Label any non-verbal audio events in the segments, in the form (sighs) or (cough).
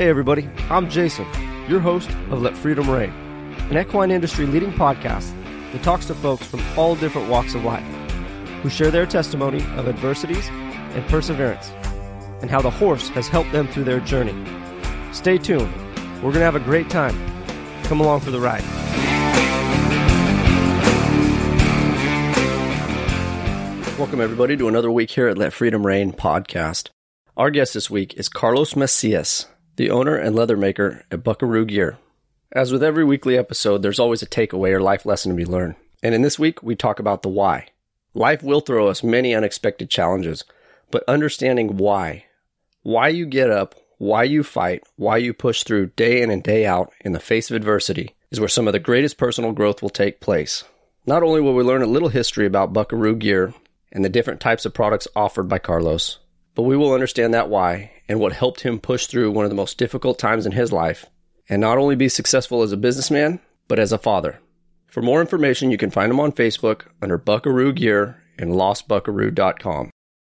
Hey, everybody, I'm Jason, your host of Let Freedom Reign, an equine industry leading podcast that talks to folks from all different walks of life who share their testimony of adversities and perseverance and how the horse has helped them through their journey. Stay tuned. We're going to have a great time. Come along for the ride. Welcome, everybody, to another week here at Let Freedom Reign podcast. Our guest this week is Carlos Macias, the owner and leather maker at Buckaroo Gear. As with every weekly episode, there's always a takeaway or life lesson to be learned. And in this week, we talk about the why. Life will throw us many unexpected challenges, but understanding why, why you get up, why you fight, why you push through day in and day out in the face of adversity is where some of the greatest personal growth will take place. Not only will we learn a little history about Buckaroo Gear and the different types of products offered by Carlos, but we will understand that why and what helped him push through one of the most difficult times in his life and not only be successful as a businessman, but as a father. For more information, you can find him on Facebook under Buckaroo Gear and lostbuckaroo.com.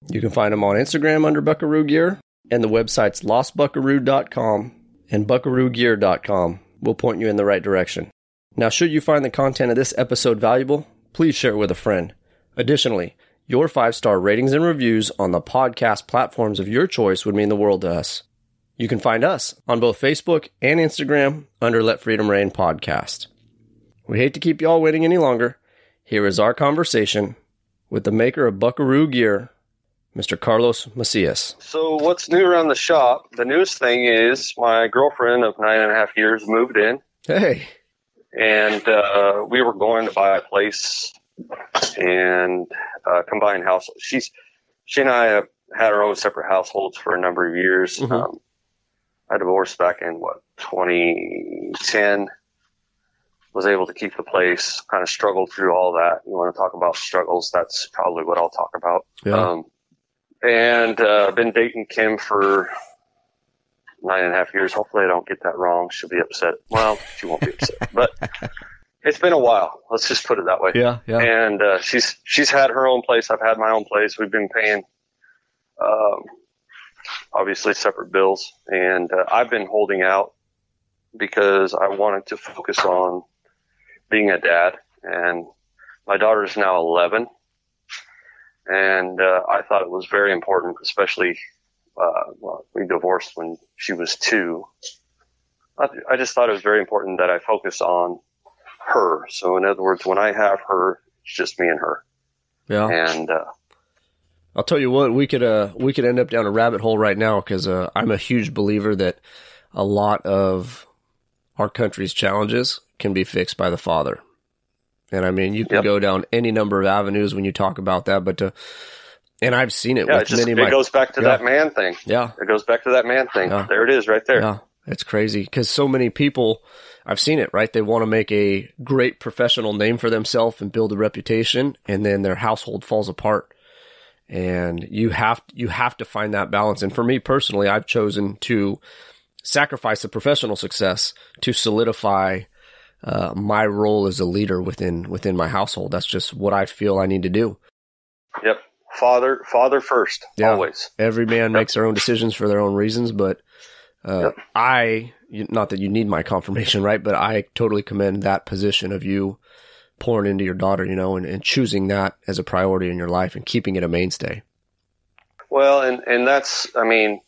You can find him on Instagram under Buckaroo Gear, and the websites lostbuckaroo.com and buckaroogear.com will point you in the right direction. Now, should you find the content of this episode valuable, please share it with a friend. Additionally, your five star ratings and reviews on the podcast platforms of your choice would mean the world to us. You can find us on both Facebook and Instagram under Let Freedom Reign Podcast. We hate to keep y'all waiting any longer. Here is our conversation with the maker of Buckaroo Gear, Mr. Carlos Macias. So, what's new around the shop? The newest thing is my girlfriend of nine and a half years moved in, Hey, and uh, we were going to buy a place and uh, combine house. She's she and I have had our own separate households for a number of years. Mhm. Um, I divorced back in what 2010. Was able to keep the place. Kind of struggled through all that. You want to talk about struggles? That's probably what I'll talk about. yeah, Um, and uh, I've been dating Kim for nine and a half years. Hopefully, I don't get that wrong. She'll be upset. Well, she won't be upset, but (laughs) it's been a while. Let's just put it that way. yeah, yeah, And uh, she's she's had her own place. I've had my own place. We've been paying, um, obviously, separate bills, and uh, I've been holding out because I wanted to focus on being a dad. And my daughter is now 11, and uh, I thought it was very important, especially uh, well, we divorced when she was two. I, I just thought it was very important that I focus on her. So in other words, when I have her, it's just me and her. yeah. And uh, I'll tell you what, we could uh we could end up down a rabbit hole right now because uh, I'm a huge believer that a lot of our country's challenges can be fixed by the father. And I mean, you can Yep. go down any number of avenues when you talk about that, but to, and I've seen it yeah, with it just many it my goes back to yeah. that man thing. yeah It goes back to that man thing. Yeah. There it is, right there. Yeah, it's crazy because so many people, I've seen it, right? They want to make a great professional name for themselves and build a reputation, and then their household falls apart. And you have you have to find that balance. And for me personally, I've chosen to sacrifice the professional success to solidify uh, my role as a leader within within my household. That's just what I feel I need to do. Yep. Father, father first, Yeah. always. Every man makes their own decisions for their own reasons, but uh, Yep. I, not that you need my confirmation, right? But I totally commend that position of you pouring into your daughter, you know, and, and choosing that as a priority in your life and keeping it a mainstay. Well, and and that's, I mean,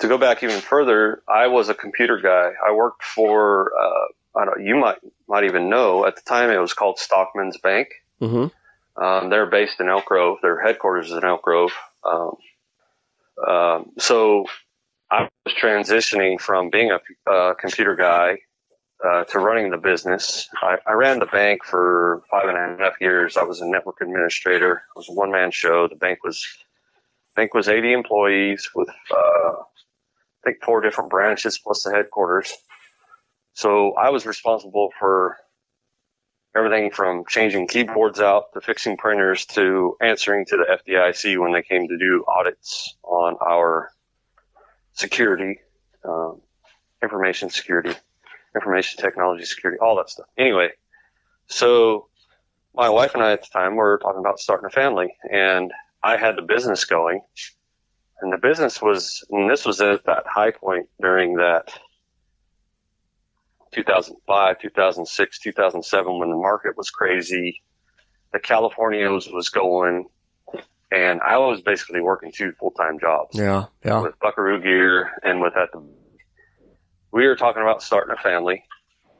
to go back even further, I was a computer guy. I worked for, uh, I don't, you might might even know at the time it was called Stockman's Bank. Mm-hmm. Um, they're based in Elk Grove. Their headquarters is in Elk Grove. Um, um, so I was transitioning from being a uh, computer guy uh, to running the business. I, I ran the bank for five and a half years. I was a network administrator. It was a one man show. The bank was bank was 80 employees with uh, I think four different branches plus the headquarters. So I was responsible for everything from changing keyboards out to fixing printers to answering to the FDIC when they came to do audits on our security, um, information security, information technology security, all that stuff. Anyway, so my wife and I at the time were talking about starting a family, and I had the business going, and the business was, and this was at that high point during that 2005, 2006, 2007 when the market was crazy. The California was, was going, and I was basically working two full time jobs. Yeah, yeah. With Buckaroo Gear and with at the, we were talking about starting a family.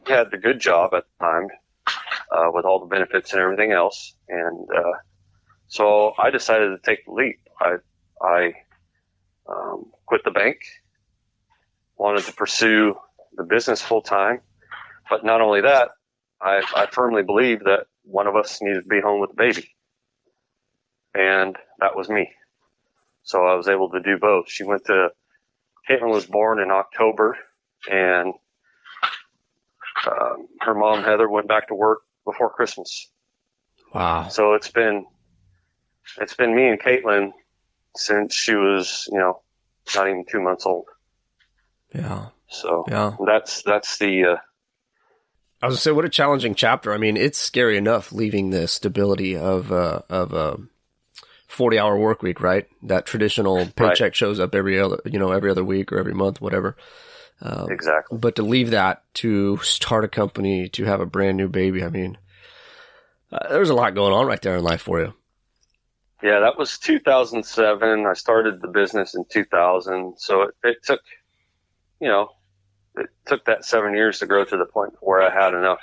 We had the good job at the time, uh, with all the benefits and everything else, and uh, so I decided to take the leap. I I um, quit the bank, wanted to pursue the business full time, but not only that, I, I firmly believe that one of us needed to be home with the baby, and that was me. So I was able to do both. She went to Caitlin was born in October, and um, her mom Heather went back to work before Christmas. Wow. So it's been it's been me and Caitlin since she was, you know, not even two months old. Yeah. So Yeah. that's that's the uh, I was gonna say, what a challenging chapter. I mean, it's scary enough leaving the stability of uh, of a forty hour work week, right? That traditional paycheck shows up every other, you know, every other week or every month, whatever. Um, exactly. but to leave that to start a company to have a brand new baby, I mean, uh, there's a lot going on right there in life for you. Yeah, that was 2007. I started the business in 2000. So it, it took, you know, it took that seven years to grow to the point where I had enough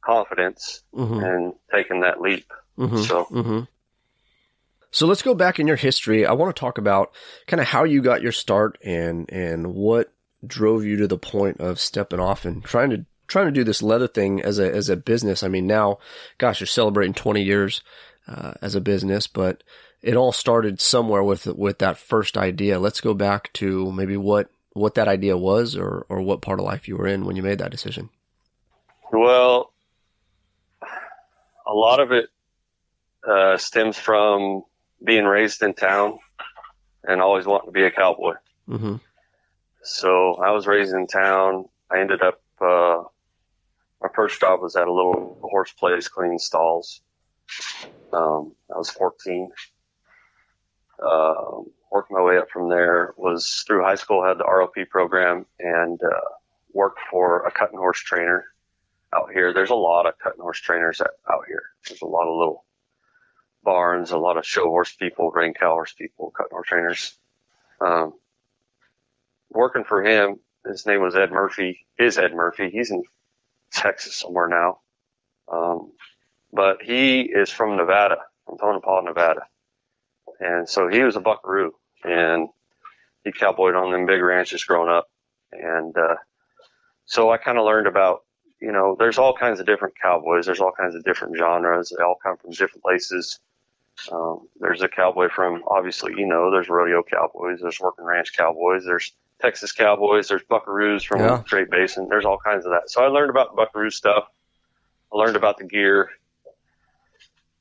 confidence Mm-hmm. and taking that leap. Mm-hmm. So hmm So let's go back in your history. I want to talk about kind of how you got your start and and what drove you to the point of stepping off and trying to trying to do this leather thing as a as a business. I mean, now, gosh, you're celebrating 20 years uh, as a business, but it all started somewhere with with that first idea. Let's go back to maybe what what that idea was, or or what part of life you were in when you made that decision. Well, a lot of it uh, stems from being raised in town and always wanting to be a cowboy. hmm So I was raised in town. I ended up, uh, my first job was at a little horse place cleaning stalls. Um, I was 14. Um, worked my way up from there. Was through high school, had the ROP program, and uh, worked for a cutting horse trainer out here. There's a lot of cutting horse trainers out here. There's a lot of little barns, a lot of show horse people, rein cow horse people, cutting horse trainers. Um, working for him, his name was Ed Murphy. Is Ed Murphy? He's in Texas somewhere now. Um, but he is from Nevada, from Tonopah, Nevada. And so he was a buckaroo and he cowboyed on them big ranches growing up. And, uh, so I kind of learned about, you know, there's all kinds of different cowboys. There's all kinds of different genres. They all come from different places. Um, there's a cowboy from, obviously, you know, there's rodeo cowboys. There's working ranch cowboys. There's Texas cowboys. There's buckaroos from Yeah. Great Basin. There's all kinds of that. So I learned about buckaroo stuff. I learned about the gear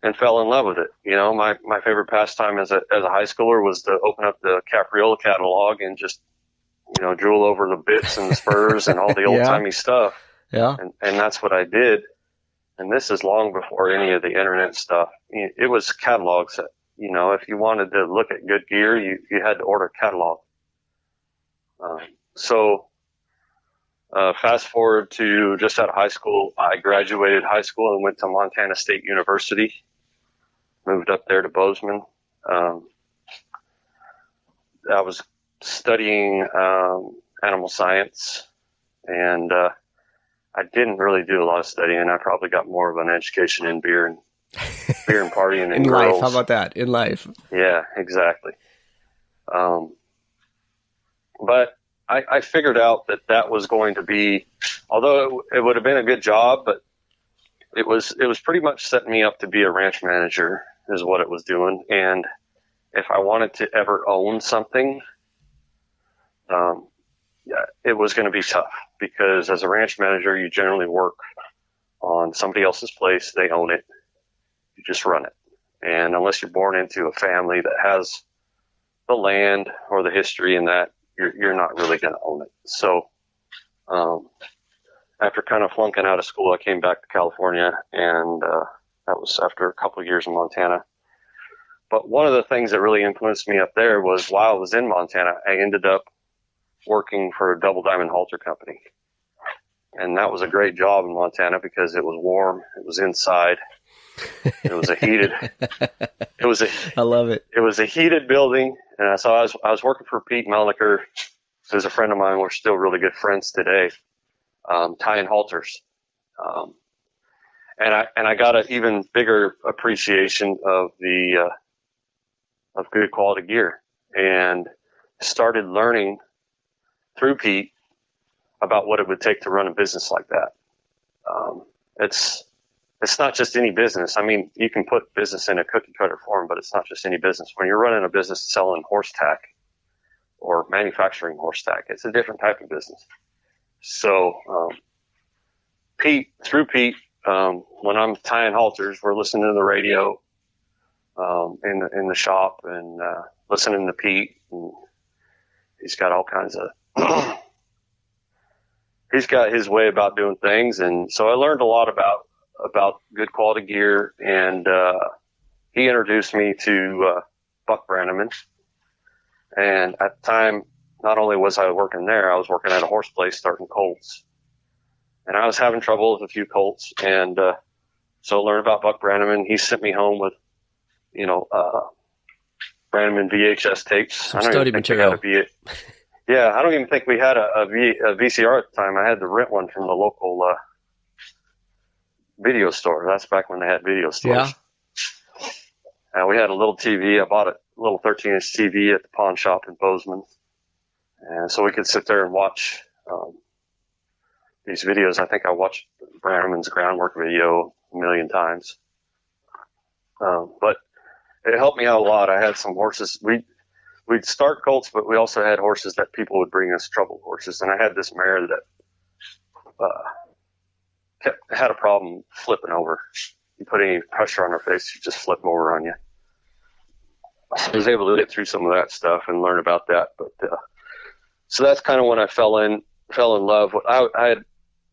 and fell in love with it. You know, my, my favorite pastime as a, as a high schooler was to open up the Capriola catalog and just, you know, drool over the bits and the spurs and all the (laughs) old timey stuff. Yeah. And, and that's what I did. And this is long before any of the internet stuff. It was catalogs that, you know, if you wanted to look at good gear, you, you had to order a catalog. Um, so, uh, fast forward to just out of high school, I graduated high school and went to Montana State University. Moved up there to Bozeman. Um, I was studying um, animal science, and uh, I didn't really do a lot of studying. I probably got more of an education in beer and (laughs) beer and partying and In girls. life, how about that? In life. Yeah, exactly. Um, but I, I figured out that that was going to be, although it, it would have been a good job, but it was it was pretty much setting me up to be a ranch manager, is what it was doing. And if I wanted to ever own something, um, yeah, it was going to be tough because as a ranch manager, you generally work on somebody else's place. They own it. You just run it. And unless you're born into a family that has the land or the history in that, you're, you're not really going to own it. So, um, after kind of flunking out of school, I came back to California and, uh, that was after a couple of years in Montana. but one of the things that really influenced me up there was while I was in Montana, I ended up working for a double diamond halter company. And that was a great job in Montana because it was warm. It was inside. It was a heated, it was a, (laughs) I love it. it was a heated building. And so I was, I was working for Pete Melnicker, who's a friend of mine. We're still really good friends today. Um, tying halters. Um, and I, and I got an even bigger appreciation of the, uh, of good quality gear and started learning through Pete about what it would take to run a business like that. Um, it's, it's not just any business. I mean, you can put business in a cookie cutter form, but it's not just any business. When you're running a business selling horse tack or manufacturing horse tack, it's a different type of business. So, um, Pete, through Pete, um, when I'm tying halters, we're listening to the radio, um, in the, in the shop and, uh, listening to Pete and he's got all kinds of, (clears throat) he's got his way about doing things. And so I learned a lot about, about good quality gear and, uh, he introduced me to, uh, Buck Brannaman. And at the time, not only was I working there, I was working at a horse place starting colts. And I was having trouble with a few colts. And, uh, so I learned about Buck Brannaman. He sent me home with, you know, uh, Brannaman VHS tapes. Some study material. V- yeah, I don't even think we had a, a, v, a VCR at the time. I had to rent one from the local, uh, video store. That's back when they had video stores. Yeah. And we had a little TV. I bought a little 13 inch TV at the pawn shop in Bozeman. And so we could sit there and watch, um, these videos. I think I watched Brannaman's groundwork video a million times. Um, but it helped me out a lot. I had some horses. We, we'd start colts, but we also had horses that people would bring us trouble horses. And I had this mare that, uh, kept, had a problem flipping over. You put any pressure on her face, she just flip over on you. I was able to get through some of that stuff and learn about that. But, uh, so that's kind of when I fell in, fell in love. I, I had,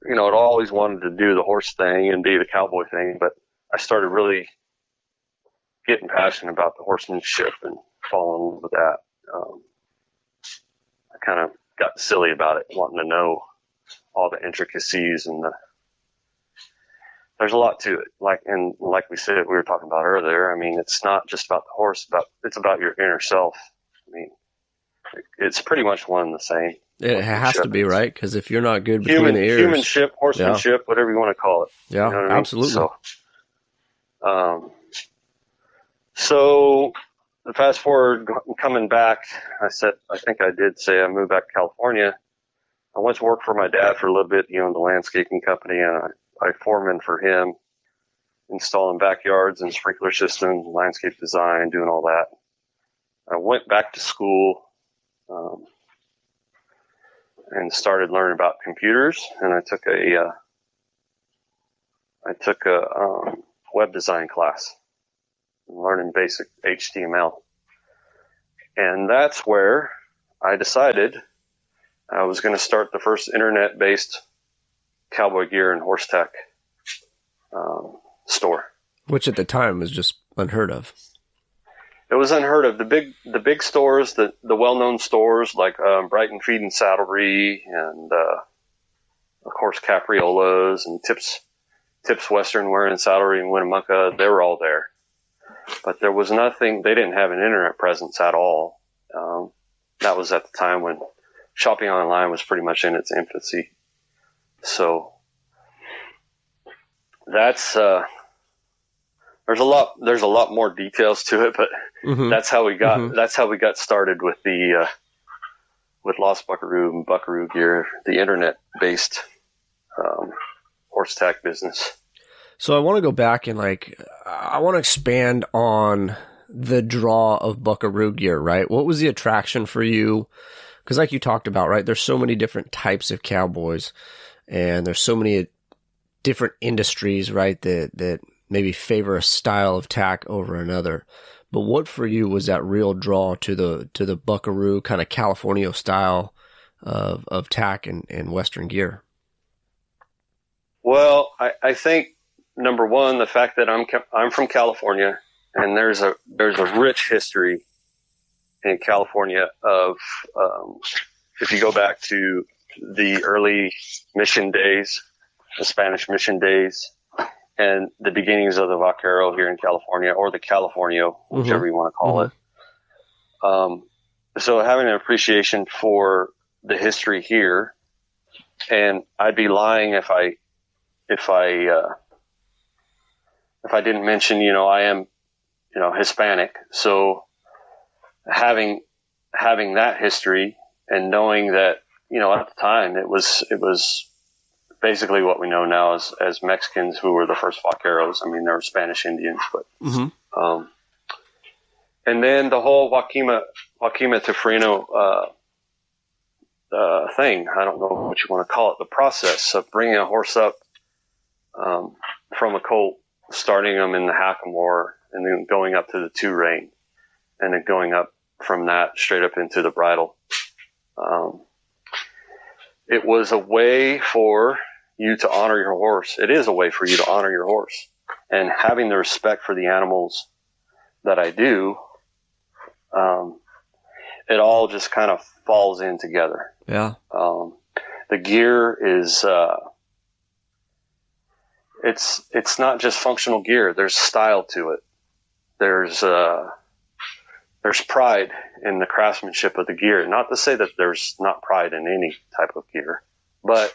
you know, I'd always wanted to do the horse thing and be the cowboy thing, but I started really getting passionate about the horsemanship and falling in love with that. Um, I kind of got silly about it, wanting to know all the intricacies and the, there's a lot to it. Like, and like we said, we were talking about earlier. I mean, it's not just about the horse, about, it's about your inner self. I mean, it's pretty much one and the same. It has to be right because if you're not good between Human, the ears, humanship, horsemanship, whatever you want to call it. yeah, You know what I mean? absolutely. So, um, so fast forward coming back, I said, I think I did say I moved back to California. I went to work for my dad for a little bit. He owned a landscaping company and I, I foreman for him, installing backyards and sprinkler systems, landscape design, doing all that. I went back to school, um, and started learning about computers and I took a, uh, I took a, um, web design class, learning basic HTML. And that's where I decided I was going to start the first internet based cowboy gear and horse tack um, store. which at the time was just unheard of. It was unheard of. The big, the big stores, the, the well-known stores like um, Brighton Feed and Saddlery, and uh, of course Capriolas and Tips, Tips Western Wear and Saddlery in Winnemucca. They were all there, but there was nothing. They didn't have an internet presence at all. Um, that was at the time when shopping online was pretty much in its infancy. So that's uh, there's a lot there's a lot more details to it, but Mhm. that's how we got Mhm. that's how we got started with the uh, with Lost Buckaroo and Buckaroo Gear, the internet based um, horse tack business. So I want to go back and like I want to expand on the draw of Buckaroo gear, right? What was the attraction for you? Because like you talked about, right? There's so many different types of cowboys, and there's so many different industries, right? That that maybe favor a style of tack over another. But what for you was that real draw to the to the Buckaroo kind of California style of of tack and, and Western gear? Well, I, I think number one, the fact that I'm I'm from California, and there's a there's a rich history in California of um, if you go back to the early mission days, the Spanish mission days, and the beginnings of the vaquero here in California, or the Californio, whichever you want to call it. Um, so having an appreciation for the history here, and I'd be lying if I if I uh, if I didn't mention, you know, I am, you know, Hispanic. So having having that history and knowing that, you know, at the time it was it was basically what we know now as as Mexicans who were the first vaqueros. I mean, they were Spanish Indians, but Mm-hmm. um, and then the whole jáquima jáquima Tefrino uh, uh, thing. I don't know what you want to call it. The process of bringing a horse up um, from a colt, starting them in the hackamore, and then going up to the two rein, and then going up from that straight up into the bridle. Um, it was a way for you to honor your horse. It is a way for you to honor your horse, and having the respect for the animals that I do. Um, it all just kind of falls in together. Yeah. Um, the gear is uh, it's it's not just functional gear. There's style to it. There's uh, there's pride in the craftsmanship of the gear. Not to say that there's not pride in any type of gear, but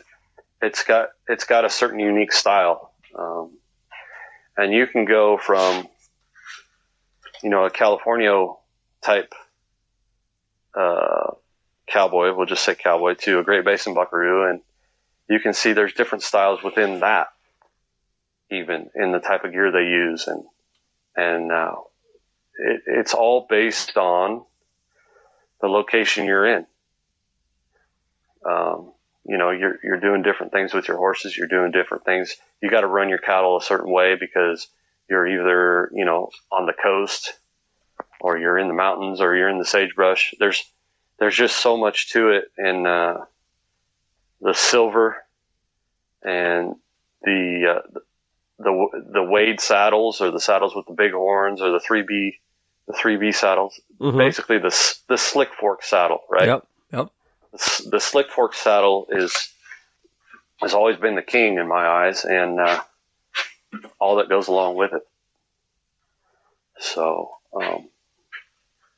it's got it's got a certain unique style, um, and you can go from you know a California type uh, cowboy, we'll just say cowboy, to a Great Basin buckaroo, and you can see there's different styles within that, even in the type of gear they use, and and uh, it, it's all based on the location you're in. Um, you know, you're you're doing different things with your horses. You're doing different things. You got to run your cattle a certain way because you're either you know on the coast, or you're in the mountains, or you're in the sagebrush. There's there's just so much to it, and uh, the silver and the uh, the the Wade saddles, or the saddles with the big horns, or the three B the three B saddles. Mhm. Basically, the the slick fork saddle, right? Yep. Yep. The, the slick fork saddle is has always been the king in my eyes, and uh, all that goes along with it. So, um,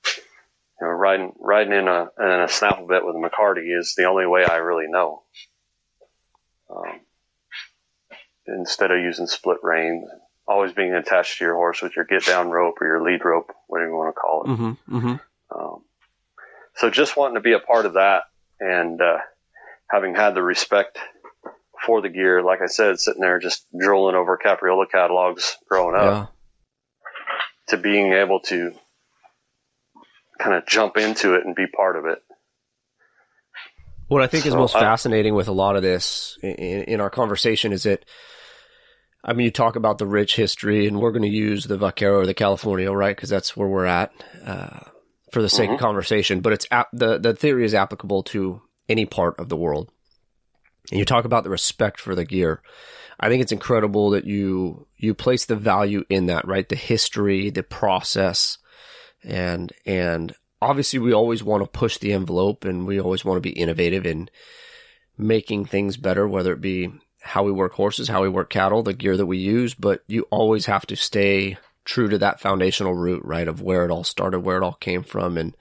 you know, riding riding in a in a snaffle bit with a McCarty is the only way I really know. Um, instead of using split reins, always being attached to your horse with your get down rope or your lead rope, whatever you want to call it. Mm-hmm. Mm-hmm. Um, so just wanting to be a part of that and uh, having had the respect for the gear, like I said, sitting there just drooling over Capriola catalogs growing up, Yeah. to being able to kind of jump into it and be part of it. What I think is most I- fascinating with a lot of this in, in our conversation is that, I mean, you talk about the rich history, and we're going to use the Vaquero or the California, right? Because that's where we're at uh, for the sake of conversation. But it's ap- the the theory is applicable to any part of the world. And you talk about the respect for the gear. I think it's incredible that you you place the value in that, right? The history, the process, and and obviously we always want to push the envelope and we always want to be innovative in making things better, whether it be how we work horses, how we work cattle, the gear that we use, but you always have to stay true to that foundational root, right? Of where it all started, where it all came from. And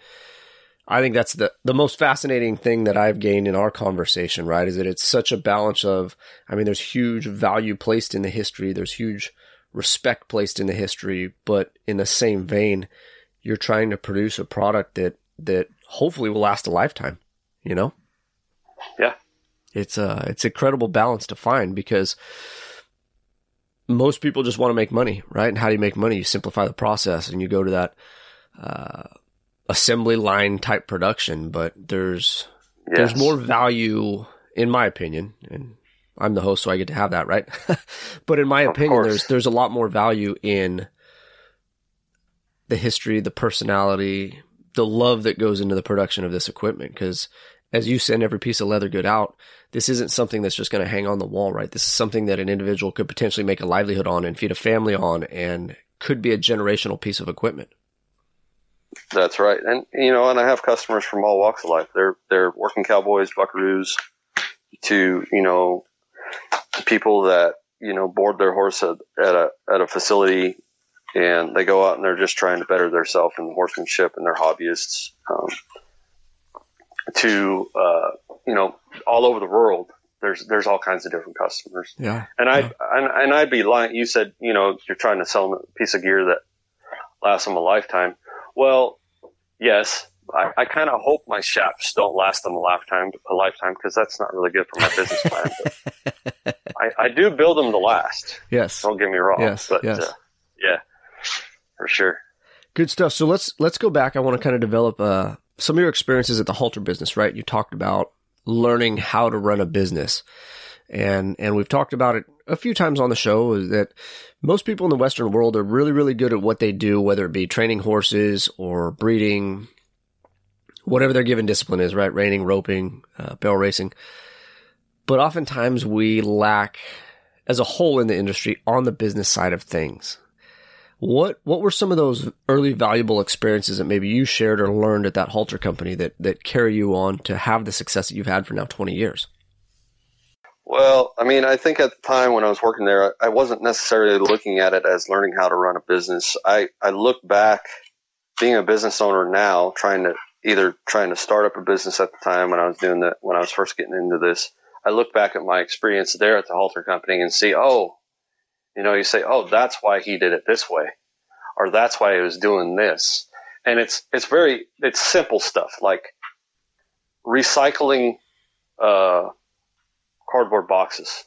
I think that's the, the most fascinating thing that I've gained in our conversation, right? Is that it's such a balance of, I mean, there's huge value placed in the history. There's huge respect placed in the history, but in the same vein, you're trying to produce a product that, that hopefully will last a lifetime, you know? Yeah. It's a, it's a credible balance to find because most people just want to make money, right? And how do you make money? You simplify the process and you go to that, uh, assembly line type production, but there's Yes. there's more value in my opinion and I'm the host so I get to have that, right? (laughs) but in my Of opinion course. there's there's a lot more value in the history, the personality, the love that goes into the production of this equipment cuz as you send every piece of leather good out, this isn't something that's just going to hang on the wall, right? This is something that an individual could potentially make a livelihood on and feed a family on and could be a generational piece of equipment. That's right, and you know, and I have customers from all walks of life. They're they're working cowboys, buckaroos, to you know, people that you know board their horse at, at a at a facility, and they go out and they're just trying to better themselves in horsemanship, and they're hobbyists. Um, to uh, you know, all over the world, there's there's all kinds of different customers. Yeah, and I yeah. and, and I'd be lying. You said you know you're trying to sell them a piece of gear that lasts them a lifetime. Well, yes, I, I kind of hope my shafts don't last them a lifetime, a lifetime, because that's not really good for my business plan. (laughs) I, I do build them to last. Yes. Don't get me wrong. Yes. But, yes. Uh, yeah, for sure. Good stuff. So let's let's go back. I want to kind of develop uh, some of your experiences at the halter business. Right? You talked about learning how to run a business, and and we've talked about it a few times on the show. Is that most people in the Western world are really really good at what they do, whether it be training horses or breeding, whatever their given discipline is. Right? Reining, roping, uh, barrel racing. But oftentimes we lack, as a whole in the industry, on the business side of things. What what were some of those early valuable experiences that maybe you shared or learned at that halter company that that carry you on to have the success that you've had for now twenty years? Well, I mean, I think at the time when I was working there, I wasn't necessarily looking at it as learning how to run a business. I I look back, being a business owner now, trying to either trying to start up a business at the time when I was doing that when I was first getting into this. I look back at my experience there at the halter company and see, oh, you know, you say, oh, that's why he did it this way, or that's why he was doing this, and it's it's very it's simple stuff like recycling uh, cardboard boxes.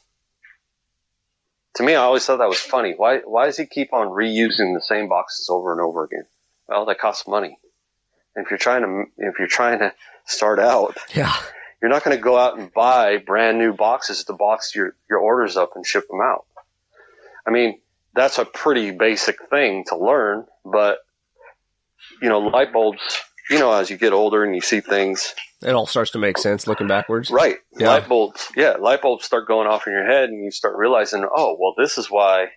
To me, I always thought that was funny. Why why does he keep on reusing the same boxes over and over again? Well, that costs money. And if you're trying to if you're trying to start out, Yeah, you're not going to go out and buy brand new boxes to box your, your orders up and ship them out. I mean, that's a pretty basic thing to learn, but you know, light bulbs, you know, as you get older and you see things, it all starts to make sense looking backwards. right. Yeah. Light bulbs, yeah, light bulbs start going off in your head and you start realizing, oh, well, this is why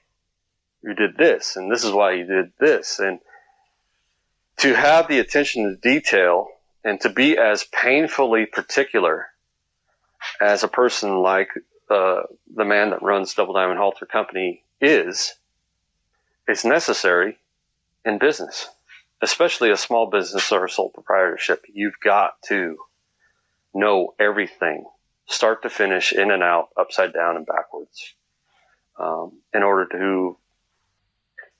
you did this and this is why you did this. And to have the attention to detail and to be as painfully particular as a person like uh, the man that runs Double Diamond Halter Company is, is necessary in business, especially a small business or a sole proprietorship. You've got to know everything, start to finish, in and out, upside down and backwards, um, in order to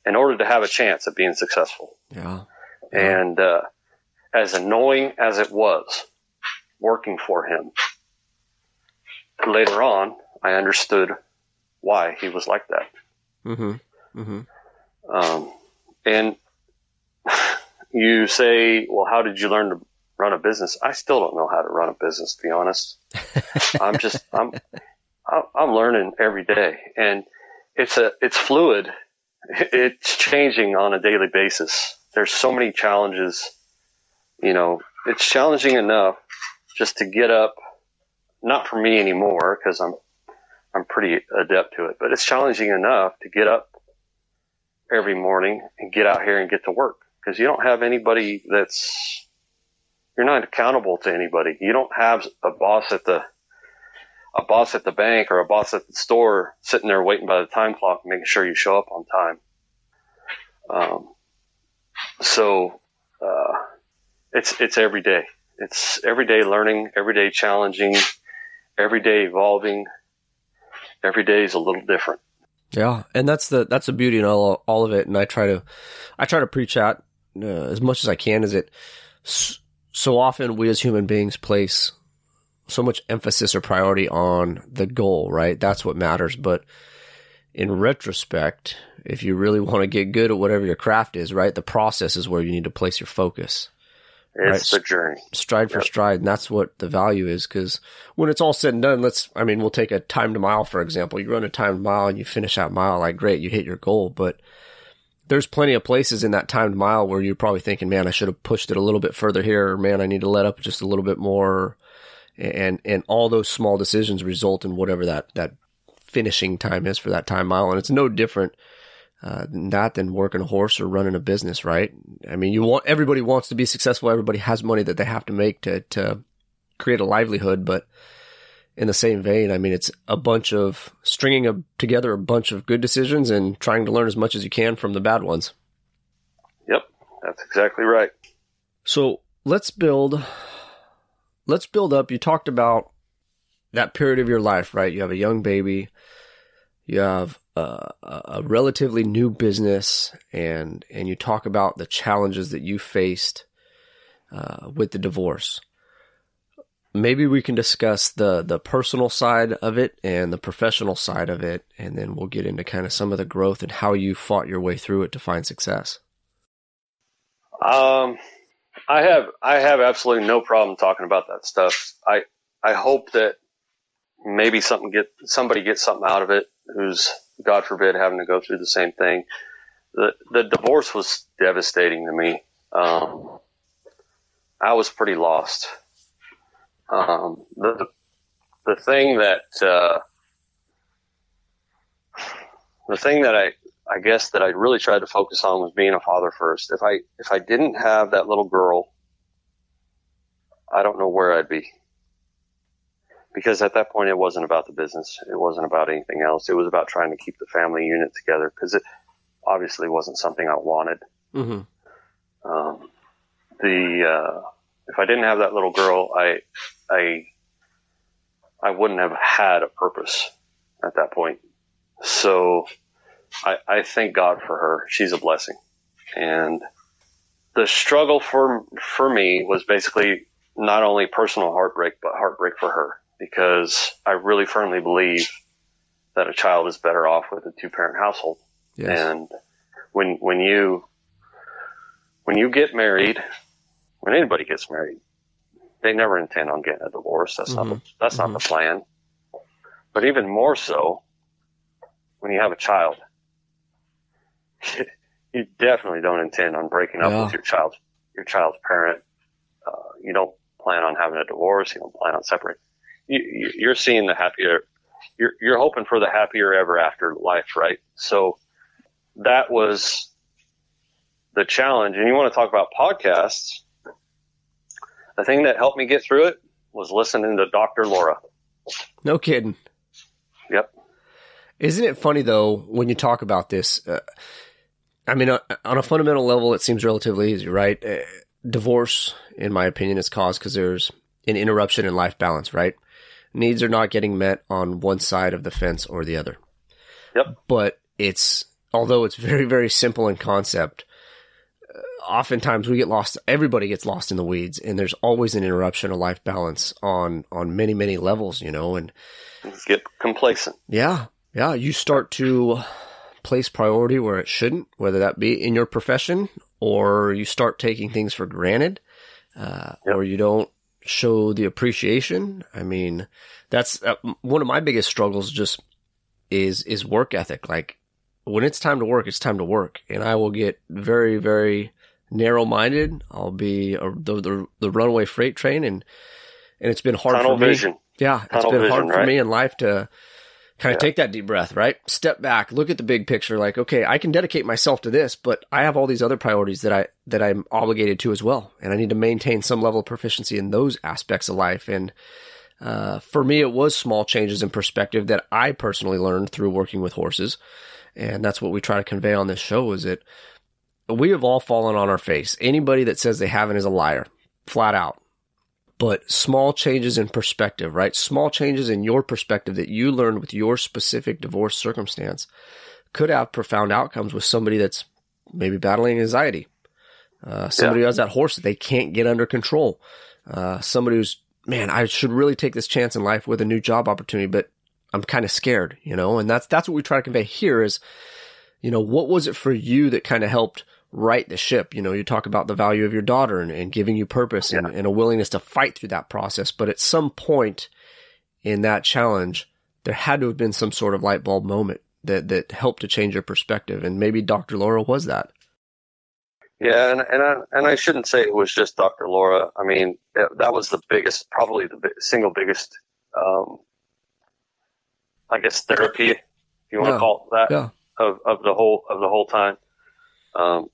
in order to have a chance at being successful. Yeah, And uh, as annoying as it was working for him, later on, I understood why he was like that. Mm-hmm. Mm-hmm. Um, and (laughs) you say, well, how did you learn to run a business? I still don't know how to run a business, to be honest. (laughs) I'm just, I'm, I'm I'm learning every day and it's a, it's fluid. (laughs) It's changing on a daily basis. There's so many challenges, you know, it's challenging enough just to get up, not for me anymore because I'm, I'm pretty adept to it, but it's challenging enough to get up every morning and get out here and get to work because you don't have anybody that's you're not accountable to anybody. You don't have a boss at the a boss at the bank or a boss at the store sitting there waiting by the time clock, making sure you show up on time. Um, so uh, it's it's every day. It's every day learning, every day challenging, every day evolving. Every day is a little different. Yeah, and that's the that's the beauty in all all of it. And I try to I try to preach that uh, as much as I can. Is it so often we as human beings place so much emphasis or priority on the goal, right? That's what matters. But in retrospect, if you really want to get good at whatever your craft is, right, the process is where you need to place your focus It's Right. the journey. stride for Yep. stride, and that's what the value is. Because when it's all said and done, let's, I mean, we'll take a timed mile for example. You run a timed mile and you finish that mile, like great, you hit your goal, but there's plenty of places in that timed mile where you're probably thinking, man, I should have pushed it a little bit further here, or man, I need to let up just a little bit more, and and all those small decisions result in whatever that that finishing time is for that time mile, and it's no different. Uh, that than working a horse or running a business, right? I mean, you want everybody wants to be successful. Everybody has money that they have to make to to create a livelihood, but in the same vein, I mean, it's a bunch of stringing a, together a bunch of good decisions and trying to learn as much as you can from the bad ones. Yep, that's exactly right. So let's build. Let's build up. You talked about that period of your life, right? You have a young baby, you have a, a, relatively new business, and and you talk about the challenges that you faced uh, with the divorce. Maybe we can discuss the the personal side of it and the professional side of it, and then we'll get into kind of some of the growth and how you fought your way through it to find success. Um, I have I have absolutely no problem talking about that stuff. I I hope that maybe something get somebody gets something out of it who's God forbid having to go through the same thing. The the divorce was devastating to me. Um, I was pretty lost. Um, the the thing that uh, the thing that I I guess that I really tried to focus on was being a father first. If I if I didn't have that little girl, I don't know where I'd be because at that point it wasn't about the business. It wasn't about anything else. It was about trying to keep the family unit together because it obviously wasn't something I wanted. Mm-hmm. Um, the uh, if I didn't have that little girl, I I I wouldn't have had a purpose at that point. So I, I thank God for her. She's a blessing, and the struggle for for me was basically not only personal heartbreak but heartbreak for her because I really firmly believe that a child is better off with a two parent household. Yes. And when when you when you get married, when anybody gets married, they never intend on getting a divorce. That's mm-hmm. not the, that's mm-hmm. not the plan. But even more so, when you have a child, (laughs) you definitely don't intend on breaking up yeah. with your child your child's parent. Uh, you don't plan on having a divorce. You don't plan on separating you, you're seeing the happier, you're, you're hoping for the happier ever after life, right? So that was the challenge. And you want to talk about podcasts. The thing that helped me get through it was listening to Dr. Laura. No kidding. Yep. Isn't it funny though when you talk about this? Uh, I mean, uh, on a fundamental level, it seems relatively easy, right? Uh, divorce, in my opinion, is caused because there's an interruption in life balance, right? Needs are not getting met on one side of the fence or the other. Yep. But it's although it's very very simple in concept, uh, oftentimes we get lost. Everybody gets lost in the weeds, and there's always an interruption of life balance on on many many levels. You know, and get complacent. Yeah, yeah. You start to place priority where it shouldn't, whether that be in your profession or you start taking things for granted, uh, yep. or you don't show the appreciation. I mean, that's uh, one of my biggest struggles just is, is work ethic. Like when it's time to work, it's time to work. And I will get very, very narrow minded. I'll be a, the, the, the, runaway freight train and, and it's been hard Tunnel for me. Vision. Yeah. Tunnel it's been vision, hard right? for me in life to, kind of yeah. take that deep breath, right? Step back, look at the big picture. Like, okay, I can dedicate myself to this, but I have all these other priorities that I that I'm obligated to as well, and I need to maintain some level of proficiency in those aspects of life. And uh, for me, it was small changes in perspective that I personally learned through working with horses, and that's what we try to convey on this show. Is that we have all fallen on our face. Anybody that says they haven't is a liar, flat out but small changes in perspective, right? Small changes in your perspective that you learned with your specific divorce circumstance could have profound outcomes with somebody that's maybe battling anxiety. Uh, somebody yeah. who has that horse that they can't get under control. Uh, somebody who's, man, I should really take this chance in life with a new job opportunity, but I'm kind of scared, you know, and that's, that's what we try to convey here is, you know, what was it for you that kind of helped right the ship. You know, you talk about the value of your daughter and, and giving you purpose yeah. and, and, a willingness to fight through that process. But at some point in that challenge, there had to have been some sort of light bulb moment that, that helped to change your perspective. And maybe Dr. Laura was that. Yeah, and and I, and I shouldn't say it was just Dr. Laura. I mean, that was the biggest, probably the single biggest, um, I guess, therapy, if you want yeah. to call it that. Yeah. of, of the whole of the whole time. Um,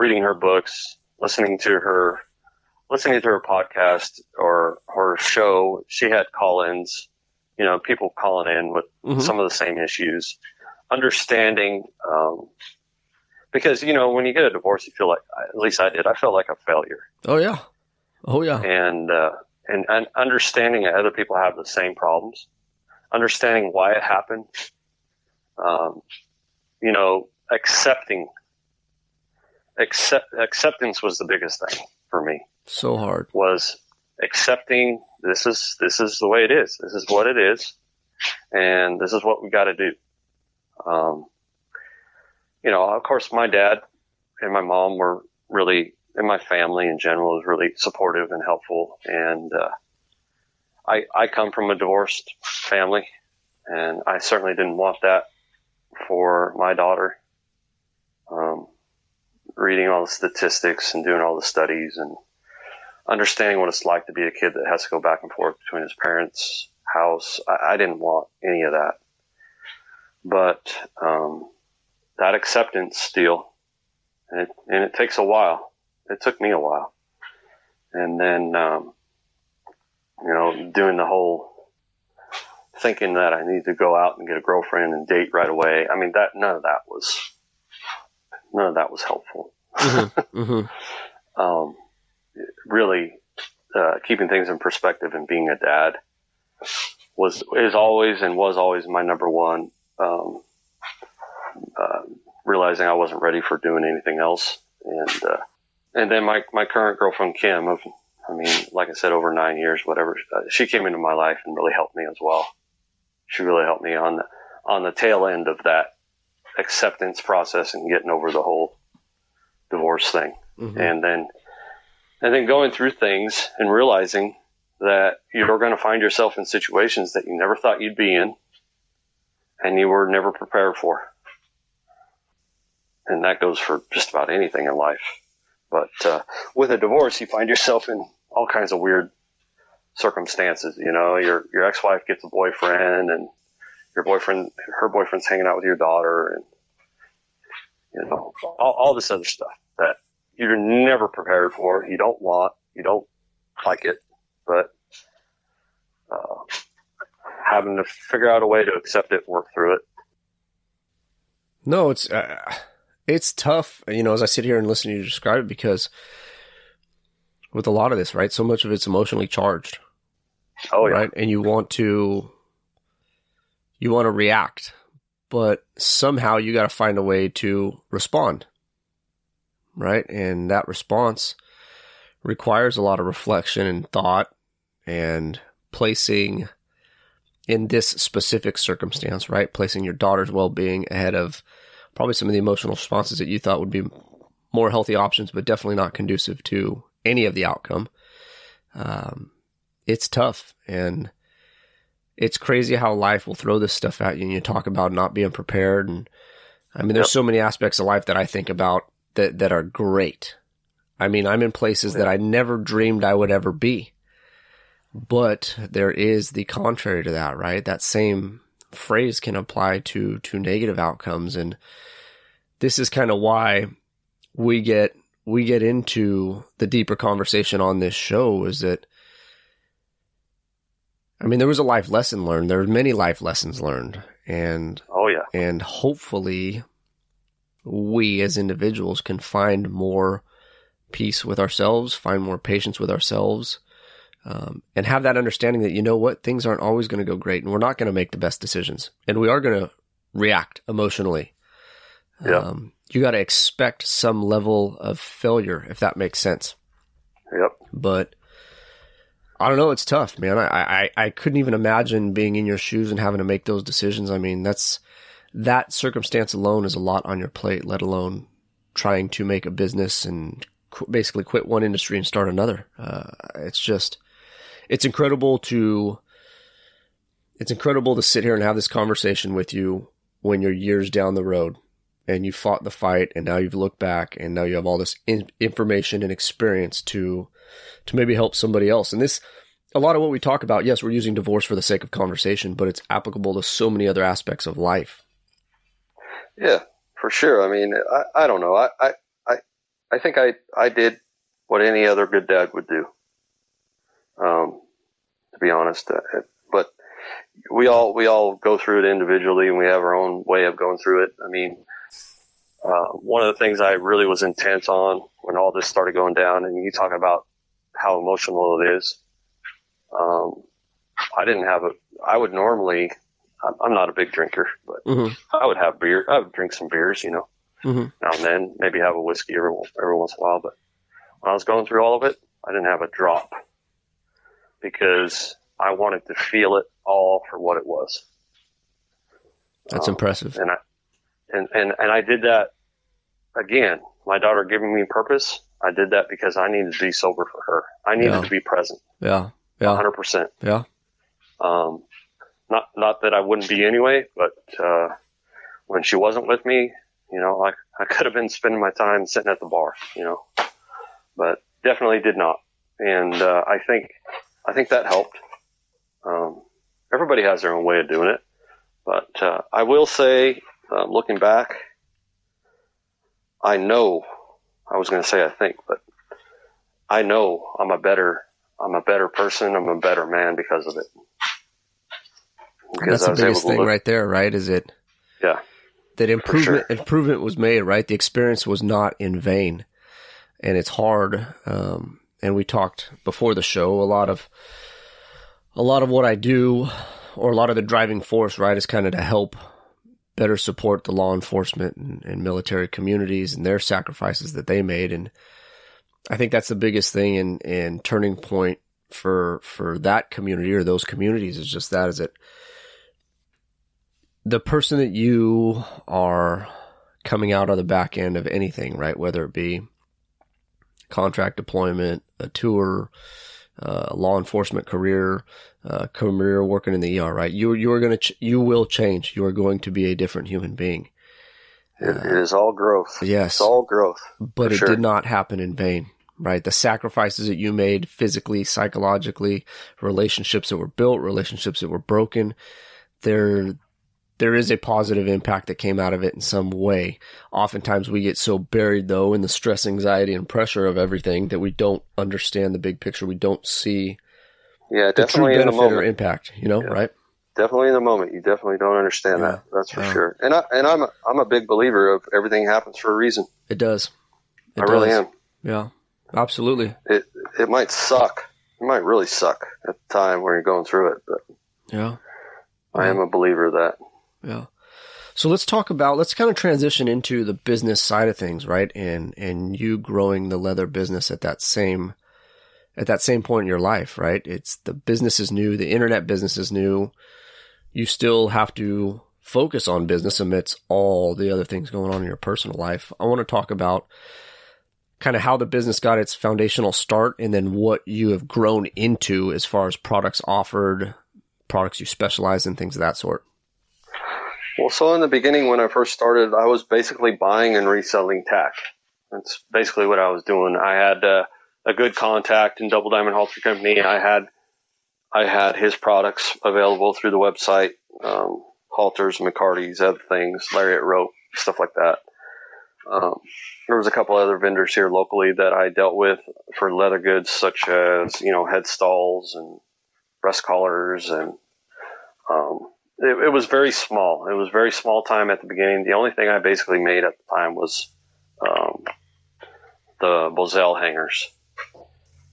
reading her books, listening to her, listening to her podcast or her show. She had call-ins, you know, people calling in with Mhm. some of the same issues, understanding. Um, because you know, when you get a divorce, you feel like, at least I did, I felt like a failure Oh yeah. Oh yeah. and uh, and and understanding that other people have the same problems, understanding why it happened, um, you know, accepting. Accept acceptance was the biggest thing for me. So hard. Was accepting this is this is the way it is. This is what it is, and this is what we got to do. Um, you know, of course, my dad and my mom were really and my family in general was really supportive and helpful. And uh, I I come from a divorced family, and I certainly didn't want that for my daughter. Um, reading all the statistics and doing all the studies and understanding what it's like to be a kid that has to go back and forth between his parents' house, I, I didn't want any of that. But um, that acceptance deal, and it, and it takes a while it took me a while. And then, um, you know, doing the whole thinking that I need to go out and get a girlfriend and date right away. I mean, that none of that was none of that was helpful. hmm (laughs) Um, really, uh, keeping things in perspective and being a dad was is always and was always my number one. Um, uh, realizing I wasn't ready for doing anything else, and uh, and then my my current girlfriend Kim of I mean like I said over nine years whatever uh, she came into my life and really helped me as well she really helped me on the on the tail end of that acceptance process and getting over the whole divorce thing. Hmm and then and then going through things and realizing that you're going to find yourself in situations that you never thought you'd be in and you were never prepared for. And that goes for just about anything in life. But uh, with a divorce you find yourself in all kinds of weird circumstances you know? Your your ex-wife gets a boyfriend and your boyfriend her boyfriend's hanging out with your daughter and you know all, all this other stuff that you're never prepared for. You don't want you don't like it but uh, having to figure out a way to accept it work through it. No, it's uh, it's tough. You know, as I sit here and listen to you describe it, because with a lot of this, right, so much of it's emotionally charged, oh yeah. Right, and you want to you want to react, but somehow you got to find a way to respond, right, and that response requires a lot of reflection and thought and placing in this specific circumstance, right? Placing your daughter's well being ahead of probably some of the emotional responses that you thought would be more healthy options, but definitely not conducive to any of the outcome. Um, it's tough and it's crazy how life will throw this stuff at you and you talk about not being prepared. And I mean, there's Yep. so many aspects of life that I think about that, that are great. I mean, I'm in places that I never dreamed I would ever be. But there is the contrary to that, right? That same phrase can apply to to negative outcomes and this is kind of why we get we get into the deeper conversation on this show is that I mean there was a life lesson learned there were many life lessons learned and oh yeah and hopefully we as individuals can find more peace with ourselves, find more patience with ourselves, um, and have that understanding that you know what things aren't always going to go great, and we're not going to make the best decisions, and we are going to react emotionally. Yeah. Um, you got to expect some level of failure, if that makes sense. yep But I don't know. It's tough, man. I, I, I couldn't even imagine being in your shoes and having to make those decisions. I mean, that's that circumstance alone is a lot on your plate, let alone trying to make a business and qu- basically quit one industry and start another. Uh, it's just, it's incredible to, it's incredible to sit here and have this conversation with you when you're years down the road and you fought the fight and now you've looked back and now you have all this in- information and experience to to maybe help somebody else. And this, a lot of what we talk about, yes, we're using divorce for the sake of conversation, but it's applicable to so many other aspects of life. Yeah, for sure. I mean, I, I don't know. I, I, I, I think I, I did what any other good dad would do. Um, to be honest, uh, but we all, we all go through it individually and we have our own way of going through it. I mean, uh, one of the things I really was intense on when all this started going down and you talk about how emotional it is. Um, I didn't have a, I would normally, I'm not a big drinker, but mm-hmm. I would have beer. I would drink some beers, you know, mm-hmm. now and then, maybe have a whiskey every, every once in a while. But when I was going through all of it, I didn't have a drop because I wanted to feel it all for what it was. That's um, impressive. And I, and, and, and I did that again. My daughter giving me purpose. I did that because I needed to be sober for her. I needed yeah. to be present. Yeah. Yeah. hundred percent. Yeah. Um, not, not that I wouldn't be anyway, but, uh, when she wasn't with me, you know, I, I could have been spending my time sitting at the bar, you know, but definitely did not. And, uh, I think, I think that helped. Um, everybody has their own way of doing it, but, uh, I will say, um, looking back, I know, I was going to say I think, but I know I'm a better, I'm a better person. I'm a better man because of it. Because That's the biggest thing look, right there, right? Is it? Yeah. That improvement sure. improvement was made, right? The experience was not in vain, and it's hard. Um, and we talked before the show a lot of a lot of what I do, or a lot of the driving force, right, is kind of to help better support the law enforcement and, and, military communities and their sacrifices that they made. And I think that's the biggest thing and, and turning point for, for that community or those communities is just that is it the person that you are coming out on the back end of anything, right? Whether it be contract deployment, a tour, uh, law enforcement career, uh, career working in the ER, right? You you are going to ch- you will change. You are going to be a different human being. It, it is all growth. Yes, it's all growth. But it sure. did not happen in vain, right? The sacrifices that you made physically, psychologically, relationships that were built, relationships that were broken, they're there is a positive impact that came out of it in some way. Oftentimes we get so buried though in the stress, anxiety, and pressure of everything that we don't understand the big picture. We don't see yeah, definitely the in the moment. or impact, you know, yeah. right? Definitely in the moment. You definitely don't understand yeah. that. That's for yeah. sure. And I and I'm a, I'm a big believer of everything happens for a reason. It does. It I does. really am. Yeah. Absolutely. It it might suck. It might really suck at the time when you're going through it, but yeah. I am a believer of that. Yeah. So let's talk about let's kind of transition into the business side of things, right? And and you growing the leather business at that same at that same point in your life, right? It's the business is new, the internet business is new. You still have to focus on business amidst all the other things going on in your personal life. I want to talk about kind of how the business got its foundational start and then what you have grown into as far as products offered, products you specialize in, things of that sort. Well, so in the beginning, when I first started, I was basically buying and reselling tack. That's basically what I was doing. I had uh, a good contact in Double Diamond Halter Company. I had I had his products available through the website, um, halters, McCarty's, other things, lariat rope, stuff like that. Um, there was a couple other vendors here locally that I dealt with for leather goods, such as you know head stalls and breast collars and um, it, it, was very small. It was very small time at the beginning. The only thing I basically made at the time was um, the bosal hangers.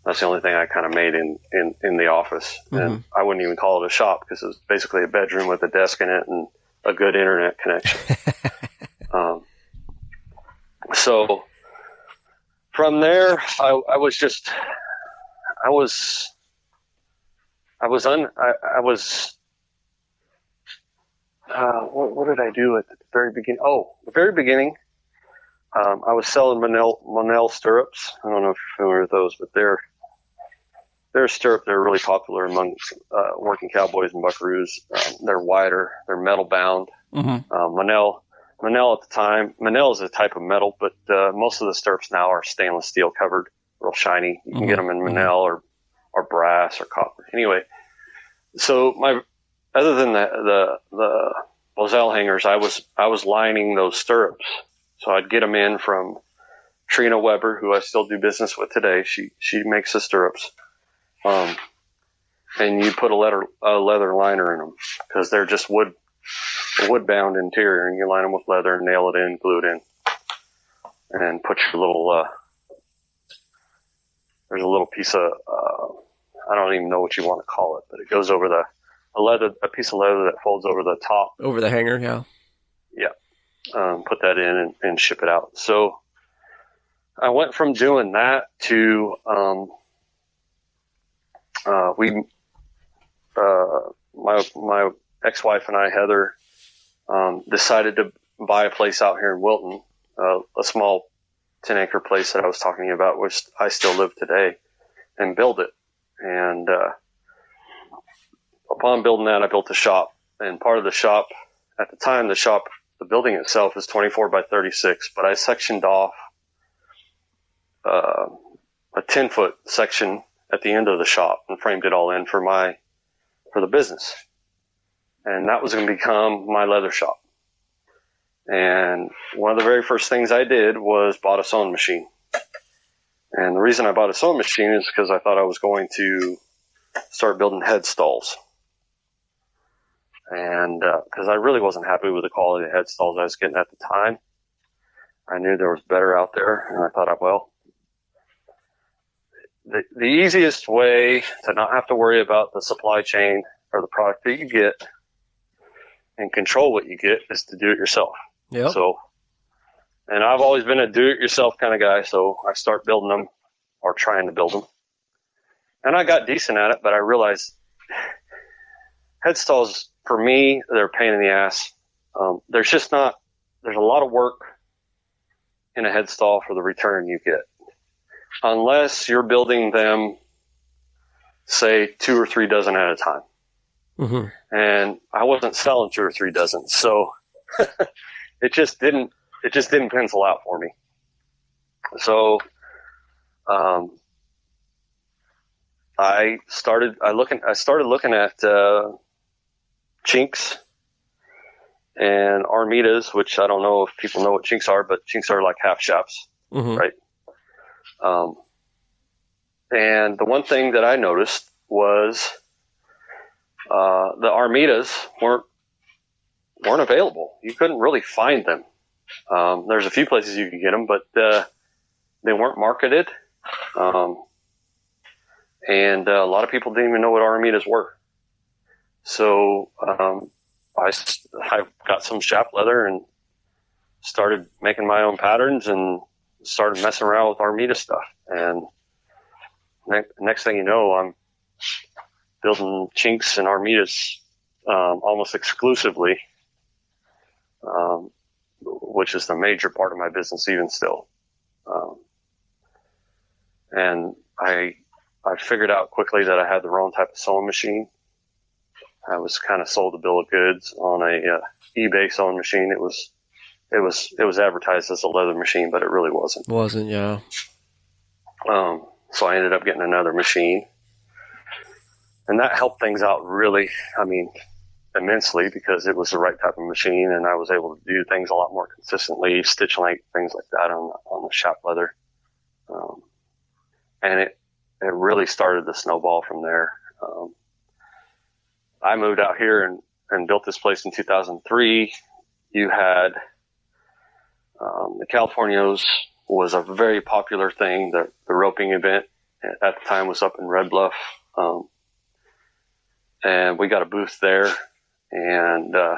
That's the only thing I kind of made in, in, in the office. Mm-hmm. And I wouldn't even call it a shop because it was basically a bedroom with a desk in it and a good internet connection. (laughs) um, so from there, I, I was just, I was, I was un, I, I was uh, what, what, did I do at the very beginning? Oh, the very beginning, um, I was selling Monel, Monel stirrups. I don't know if you're familiar with those, but they're they're a stirrup. They're really popular among uh, working cowboys and buckaroos. Um, they're wider. They're metal bound. Mm-hmm. Uh, Monel, Monel at the time, Monel is a type of metal, but uh, most of the stirrups now are stainless steel covered, real shiny. You can mm-hmm. get them in Monel mm-hmm. or or brass or copper. Anyway, so my other than the the the, bosal hangers, I was I was lining those stirrups. So I'd get them in from Trina Weber, who I still do business with today. She she makes the stirrups, um, and you put a leather a leather liner in them because they're just wood wood bound interior, and you line them with leather and nail it in, glue it in, and put your little uh, there's a little piece of uh, I don't even know what you want to call it, but it goes over the a leather a piece of leather that folds over the top over the hanger. Yeah, yeah. Um, put that in and, and ship it out. So I went from doing that to um, uh, we uh, my my ex wife and I Heather um, decided to buy a place out here in Wilton, uh, a small ten acre place that I was talking about, which I still live today, and build it. And uh, upon building that, I built a shop, and part of the shop at the time, the shop, the building itself is 24 by 36, but I sectioned off uh, a 10 foot section at the end of the shop and framed it all in for my for the business. And that was going to become my leather shop. And one of the very first things I did was bought a sewing machine. And the reason I bought a sewing machine is because I thought I was going to start building head stalls. And because uh, I really wasn't happy with the quality of head stalls I was getting at the time, I knew there was better out there. And I thought, well, the, the easiest way to not have to worry about the supply chain or the product that you get and control what you get is to do it yourself. Yeah. So, and I've always been a do-it-yourself kind of guy, so I start building them or trying to build them. And I got decent at it, but I realized (sighs) head stalls for me they're a pain in the ass. Um, there's just not there's a lot of work in a head stall for the return you get unless you're building them, say, two or three dozen at a time. Mm-hmm. And I wasn't selling two or three dozen, so (laughs) it just didn't it just didn't pencil out for me. So, um, I started I looking I started looking at uh, chinks and Armitas, which I don't know if people know what chinks are, but chinks are like half chaps, Mm-hmm. right? Um, and the one thing that I noticed was uh, the Armitas weren't weren't available. You couldn't really find them. Um, there's a few places you could get them, but uh, they weren't marketed. Um, and uh, a lot of people didn't even know what Armitas were. So um, I, I got some chap leather and started making my own patterns and started messing around with Armita stuff. And ne- next thing you know, I'm building chinks and Armitas um, almost exclusively, um, which is the major part of my business even still. Um, and I I figured out quickly that I had the wrong type of sewing machine. I was kind of sold a bill of goods on a uh, eBay sewing machine. It was it was it was advertised as a leather machine, but it really wasn't. Wasn't yeah. Um, so I ended up getting another machine, and that helped things out really. I mean, immensely because it was the right type of machine, and I was able to do things a lot more consistently, stitch length, things like that on on the shop leather, um, and it it really started to snowball from there. Um, I moved out here and and built this place in 2003. You had um, the Californios was a very popular thing. The, the roping event at the time was up in Red Bluff. Um, and we got a booth there and, uh,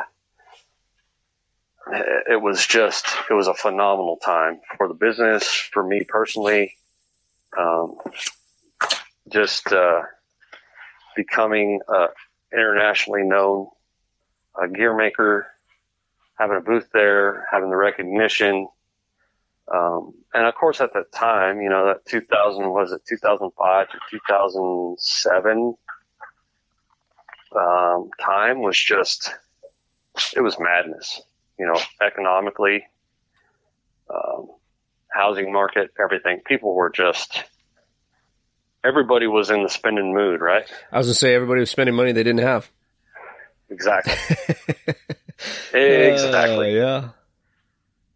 it was just, it was a phenomenal time for the business, for me personally. Um, just, uh, becoming, uh, internationally known, uh, gear maker, having a booth there, having the recognition. Um, and of course, at that time, you know, that 2000 was it 2005 to 2007 um, time was just it was madness. You know, economically, um, housing market, everything. People were just everybody was in the spending mood, right? I was gonna say everybody was spending money they didn't have. Exactly. (laughs) exactly. Uh, yeah.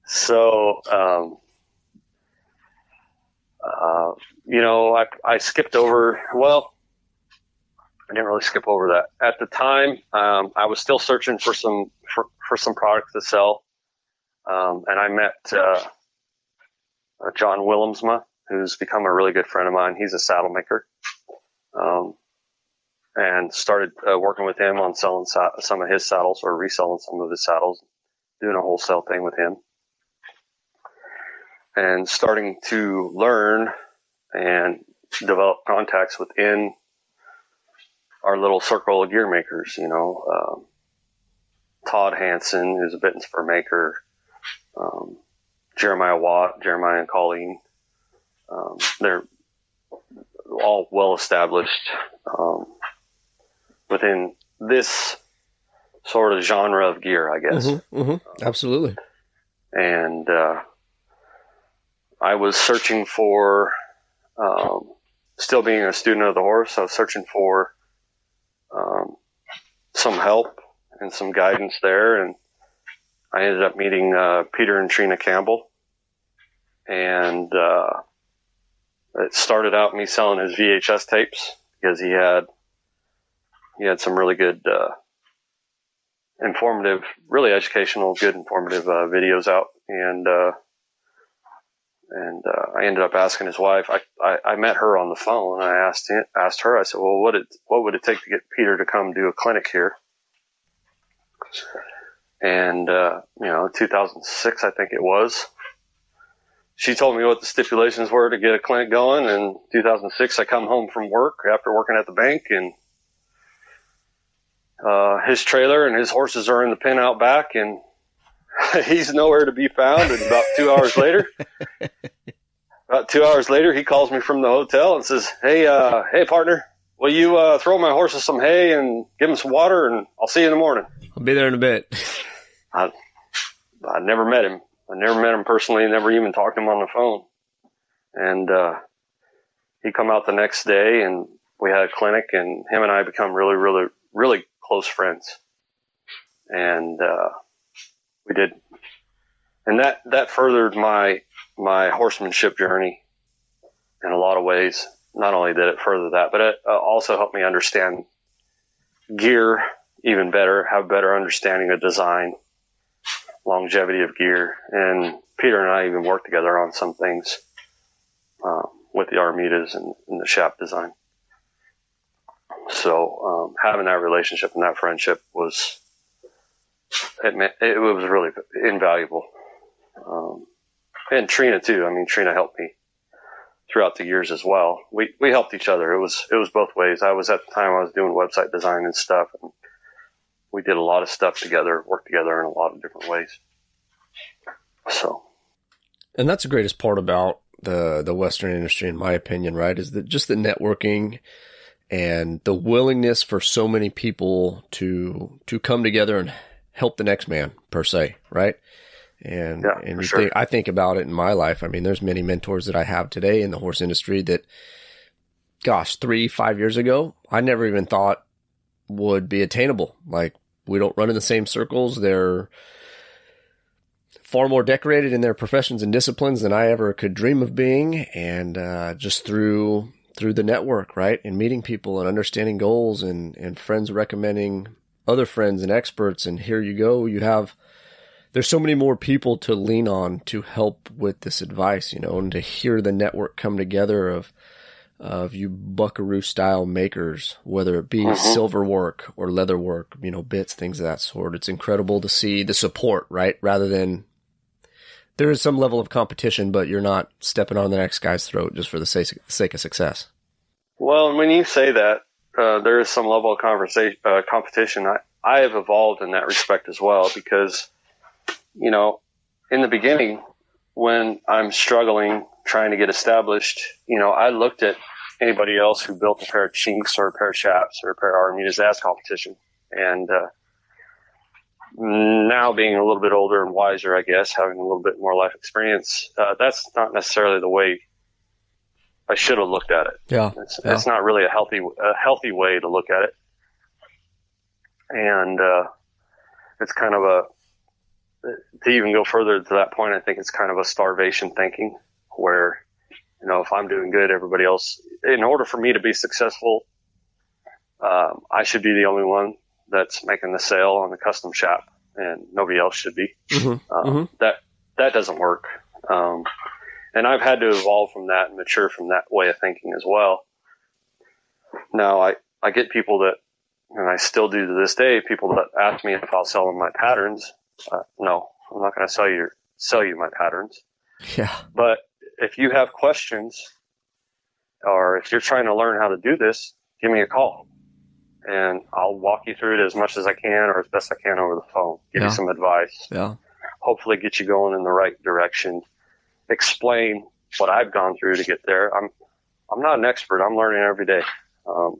So, um, uh, you know, I, I skipped over, well, I didn't really skip over that. At the time, um, I was still searching for some, for, for some products to sell. Um, and I met, uh, uh, John Willemsma, who's become a really good friend of mine. He's a saddle maker. Um, and started uh, working with him on selling sa- some of his saddles or reselling some of his saddles, doing a wholesale thing with him and starting to learn and develop contacts within our little circle of gear makers. You know, um, Todd Hanson, who's a bit and spur maker, um, Jeremiah Watt, Jeremiah and Colleen. Um, they're all well established um, within this sort of genre of gear, I guess. Mm-hmm, mm-hmm. Absolutely. And uh, I was searching for, um, still being a student of the horse, I was searching for um, some help and some guidance there. And I ended up meeting uh, Peter and Trina Campbell. And uh, it started out me selling his VHS tapes because he had he had some really good uh, informative, really educational, good informative uh, videos out. And uh, and uh, I ended up asking his wife. I, I, I met her on the phone. I asked asked her. I said, "Well, what it what would it take to get Peter to come do a clinic here?" And uh, you know, 2006, I think it was. She told me what the stipulations were to get a clinic going. And 2006, I come home from work after working at the bank, and uh, his trailer and his horses are in the pen out back, and (laughs) he's nowhere to be found. And about two hours later, (laughs) about two hours later, he calls me from the hotel and says, "Hey, uh, hey, partner, will you uh, throw my horses some hay and give them some water, and I'll see you in the morning." I'll be there in a bit. I I never met him. I never met him personally. Never even talked to him on the phone. And uh, he come out the next day, and we had a clinic, and him and I become really, really, really close friends. And uh, we did, and that that furthered my my horsemanship journey in a lot of ways. Not only did it further that, but it uh, also helped me understand gear even better, have a better understanding of design, longevity of gear, and Peter and I even worked together on some things uh, with the Armitas and, and, the chap design. So um, having that relationship and that friendship was it, it was really invaluable. Um, and Trina too. I mean, Trina helped me throughout the years as well. We we helped each other. It was it was both ways. I was at the time I was doing website design and stuff, and we did a lot of stuff together, worked together in a lot of different ways. So, and that's the greatest part about the the Western industry, in my opinion, right? Is that just the networking and the willingness for so many people to to come together and help the next man per se, right? And yeah, and sure. think, I think about it in my life. I mean, there's many mentors that I have today in the horse industry that, gosh, three five years ago, I never even thought would be attainable. Like we don't run in the same circles. They're far more decorated in their professions and disciplines than I ever could dream of being, and uh, just through through the network, right, and meeting people and understanding goals and and friends recommending other friends and experts, and here you go, you have there's so many more people to lean on to help with this advice, you know, and to hear the network come together of of you buckaroo style makers, whether it be Mhm. silver work or leather work, you know, bits, things of that sort. It's incredible to see the support, right? Rather than there is some level of competition, but you're not stepping on the next guy's throat just for the sake, sake of success. Well, when you say that, uh, there is some level of conversation, uh, competition. I, I have evolved in that respect as well because, you know, in the beginning, when I'm struggling trying to get established, you know, I looked at anybody else who built a pair of chinks or a pair of chaps or a pair of Armitas as competition. And, uh, now being a little bit older and wiser, I guess, having a little bit more life experience, uh, that's not necessarily the way I should have looked at it. Yeah. It's, Yeah. it's not really a healthy a healthy way to look at it. And uh, it's kind of a to even go further to that point. I think it's kind of a starvation thinking where you know if I'm doing good, everybody else. In order for me to be successful, um, I should be the only one that's making the sale on the custom shop, and nobody else should be. Mm-hmm. Um, Mhm. That that doesn't work. Um, and I've had to evolve from that and mature from that way of thinking as well. Now I I get people that, and I still do to this day, people that ask me if I'll sell them my patterns. Uh, no, I'm not going to sell you sell you my patterns. Yeah. But if you have questions, or if you're trying to learn how to do this, give me a call, and I'll walk you through it as much as I can or as best I can over the phone. Give Yeah. you some advice Yeah. hopefully get you going in the right direction. Explain what I've gone through to get there. I'm I'm not an expert. I'm learning every day, um,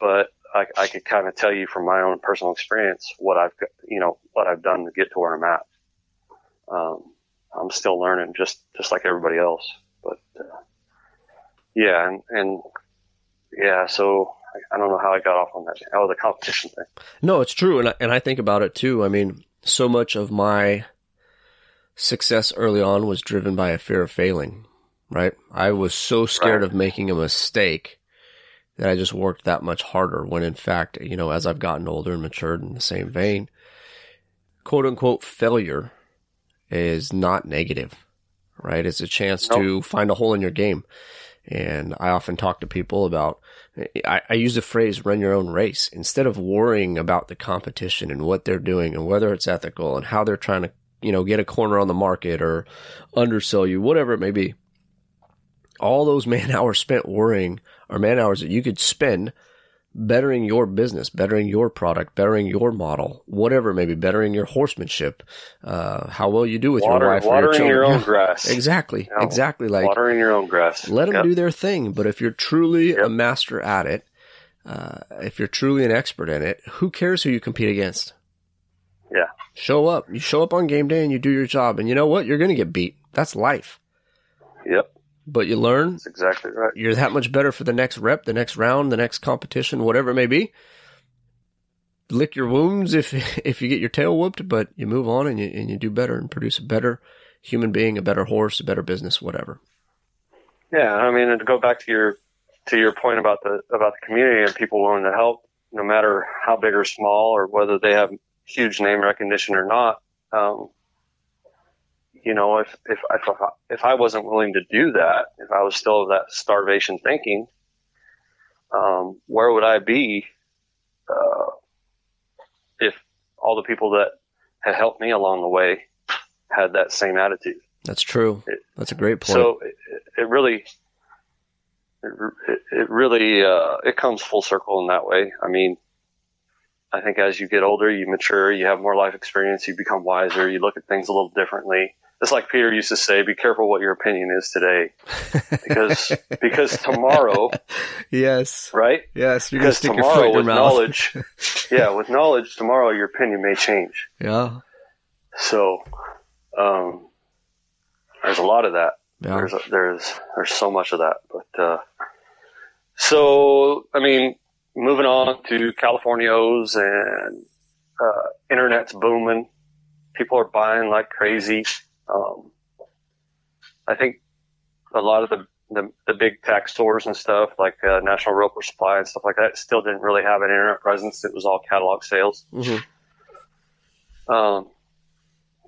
but I, I could kind of tell you from my own personal experience what I've you know what I've done to get to where I'm at. Um, I'm still learning, just just like everybody else. But uh, yeah, and, and yeah, so I, I don't know how I got off on that. Oh, the competition thing. No, it's true, and I, and I think about it too. I mean, so much of my success early on was driven by a fear of failing. Right? I was so scared Right. of making a mistake that I just worked that much harder. When in fact, you know, as I've gotten older and matured in the same vein, quote unquote failure is not negative. Right? It's a chance Nope. to find a hole in your game. And I often talk to people about, I, I use the phrase run your own race instead of worrying about the competition and what they're doing and whether it's ethical and how they're trying to, you know, get a corner on the market or undersell you, whatever it may be. All those (laughs) man hours spent worrying are man hours that you could spend bettering your business, bettering your product, bettering your model, whatever it may be, bettering your horsemanship, uh, how well you do with Water, your wife or your watering your own (laughs) Yeah, grass. exactly. Exactly. Like, watering your own grass. let them Yep. do their thing. But if you're truly a master at it, uh, if you're truly an expert in it, who cares who you compete against? Yeah. Show up. You show up on game day and you do your job. And you know what? You're going to get beat. That's life. Yep, But you learn. that's exactly right. You're that much better for the next rep, the next round, the next competition, whatever it may be. Lick your wounds if (laughs) if you get your tail whooped, but you move on and you and you do better and produce a better human being, a better horse, a better business, whatever. Yeah, I mean, and to go back to your to your point about the about the community and people willing to help, no matter how big or small, or whether they have huge name recognition or not. Um, you know, if if if I, if I wasn't willing to do that, if I was still of that starvation thinking, um, where would I be uh, if all the people that had helped me along the way had that same attitude? That's true. It- That's a great point. So it, it really, it, it- it really, uh, it comes full circle in that way. I mean, I think as you get older, you mature, you have more life experience, you become wiser, you look at things a little differently. It's like Peter used to say, be careful what your opinion is today because, (laughs) because tomorrow, yes. right? Yes, you're Because tomorrow with knowledge, (laughs) yeah, with knowledge, tomorrow your opinion may change. Yeah, So, um, there's a lot of that. yeah, There's a, there's there's so much of that, but uh, so I mean, moving on to Californios and uh, internet's booming. People are buying like crazy. Um, I think a lot of the, the the big tack stores and stuff like uh, National Roper Supply and stuff like that still didn't really have an internet presence. It was all catalog sales. hmm Um,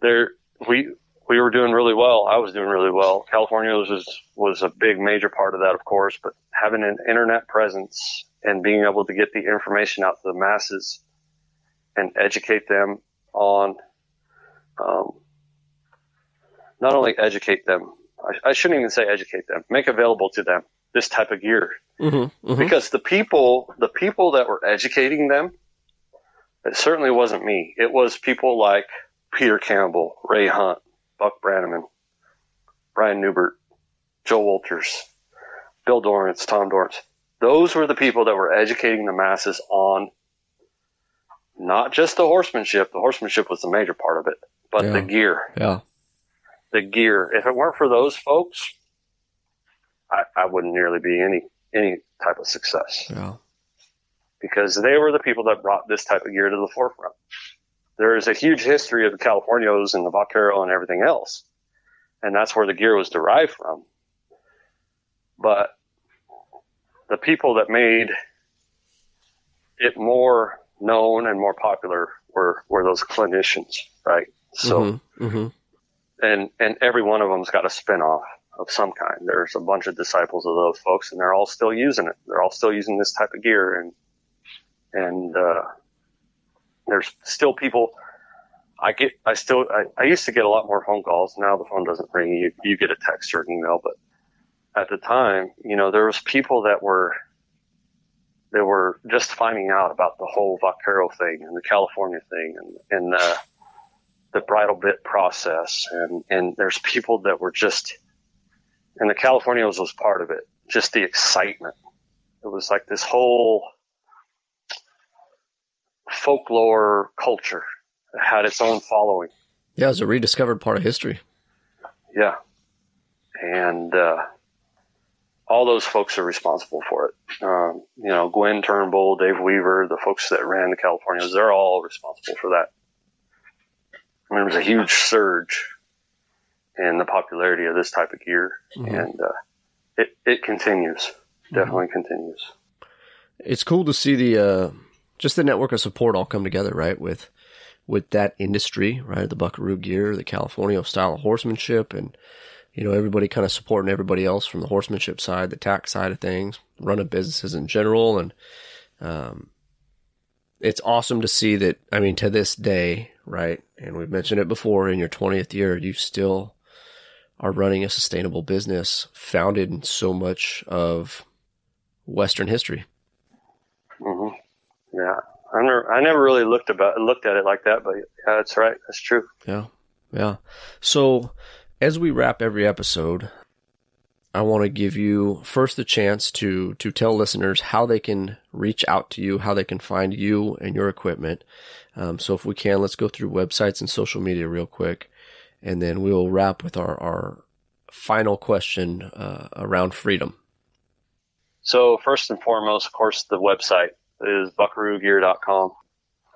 there, we we were doing really well. I was doing really well. California was was a big major part of that, of course. But having an internet presence and being able to get the information out to the masses and educate them on, um, not only educate them, I, I shouldn't even say educate them, make available to them this type of gear. Hmm hmm because the people the people that were educating them it certainly wasn't me. It was people like peter campbell ray hunt buck brannaman bryan neubert joe walters bill dorrance tom dorrance. Those were the people that were educating the masses on not just the horsemanship. The horsemanship was the major part of it but Yeah. the gear. Yeah, the gear if it weren't for those folks I, I wouldn't nearly be any any type of success yeah, because they were the people that brought this type of gear to the forefront. there is a huge history of the Californios and the Vaquero and everything else. And that's where the gear was derived from. But the people that made it more known and more popular were, were those clinicians, right? So, Mm-hmm. Mm-hmm. And, and every one of them's got a spinoff of some kind. There's a bunch of disciples of those folks and they're all still using it. They're all still using this type of gear and, and, uh, there's still people I get, I still, I, I used to get a lot more phone calls. Now the phone doesn't ring. You, you get a text or an email, but at the time, you know, there was people that were, they were just finding out about the whole Vaquero thing and the California thing and, and, uh, the bridle bit process. And, and there's people that were just, and the Californios was part of it. Just the excitement. It was like this whole folklore culture that had its own following. Yeah, it was a rediscovered part of history. Yeah. And, uh, all those folks are responsible for it. Um, you know, Gwynn Turnbull, Dave Weaver, the folks that ran the Californios, they're all responsible for that. There was a huge surge in the popularity of this type of gear, Mhm. and uh, it it continues, definitely continues. It's cool to see the uh, just the network of support all come together, right? With with that industry, right? The Buckaroo gear, the California style of horsemanship, and you know everybody kind of supporting everybody else from the horsemanship side, the tack side of things, running businesses in general, and um, it's awesome to see that. I mean, to this day, right? And we've mentioned it before. In your twentieth year, you still are running a sustainable business founded in so much of Western history. hmm Yeah, I never I never really looked about looked at it like that, but yeah, that's right, that's true. Yeah. Yeah. So as we wrap every episode, I want to give you first the chance to to tell listeners how they can reach out to you, how they can find you and your equipment. Um, so if we can, let's go through websites and social media real quick, and then we'll wrap with our our final question uh, around freedom. So first and foremost, of course, the website is buckaroogear.com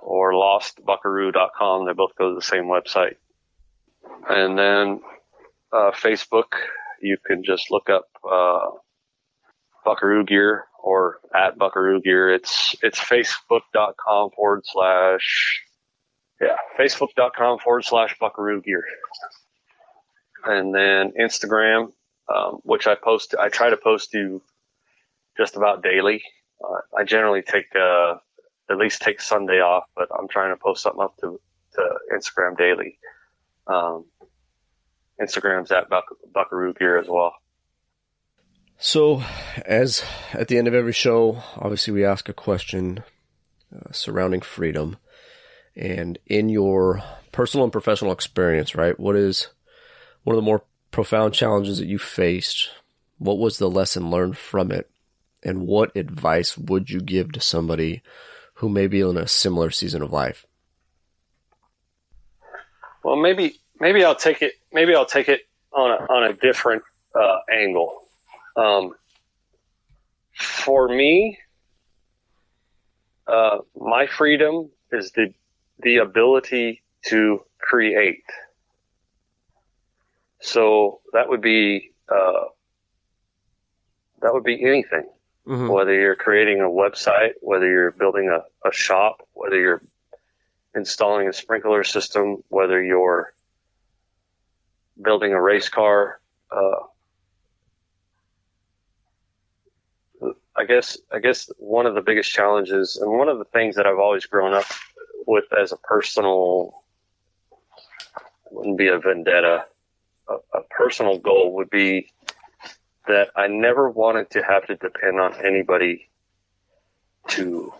or lostbuckaroo.com. They both go to the same website. And then uh, Facebook, you can just look up uh, Buckaroo Gear or at Buckaroo Gear. It's it's facebook.com forward slash yeah facebook.com forward slash Buckaroo Gear. And then Instagram, um, which I post, I try to post to just about daily. Uh, I generally take uh, at least take Sunday off, but I'm trying to post something up to, to Instagram daily. Um, Instagram's at Buck, Buckaroo Gear as well. So, as at the end of every show, obviously we ask a question uh, surrounding freedom. And in your personal and professional experience, right, what is one of the more profound challenges that you faced? What was the lesson learned from it? And what advice would you give to somebody who may be in a similar season of life? Well, maybe maybe I'll take it. Maybe I'll take it on a, on a different uh, angle. Um, for me, uh, my freedom is the the ability to create. So that would be uh, that would be anything. Mm-hmm. Whether you're creating a website, whether you're building a, a shop, whether you're installing a sprinkler system, whether you're building a race car. Uh, I guess I guess one of the biggest challenges and one of the things that I've always grown up with as a personal wouldn't be a vendetta. A, a personal goal would be that I never wanted to have to depend on anybody to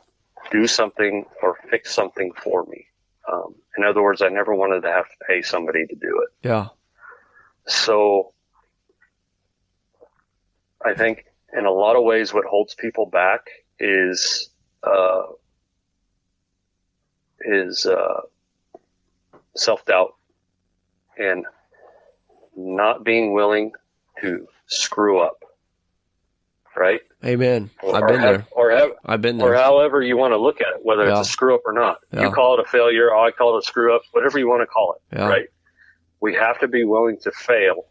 do something or fix something for me. Um, in other words, I never wanted to have to pay somebody to do it. Yeah. So I think in a lot of ways, what holds people back is, uh, is, uh, self doubt and not being willing to screw up. Right? Amen. Or, I've or been have, there. Or I've been there. or however you want to look at it, whether Yeah. it's a screw up or not. Yeah. You call it a failure, I call it a screw up, whatever you want to call it, Yeah. right? We have to be willing to fail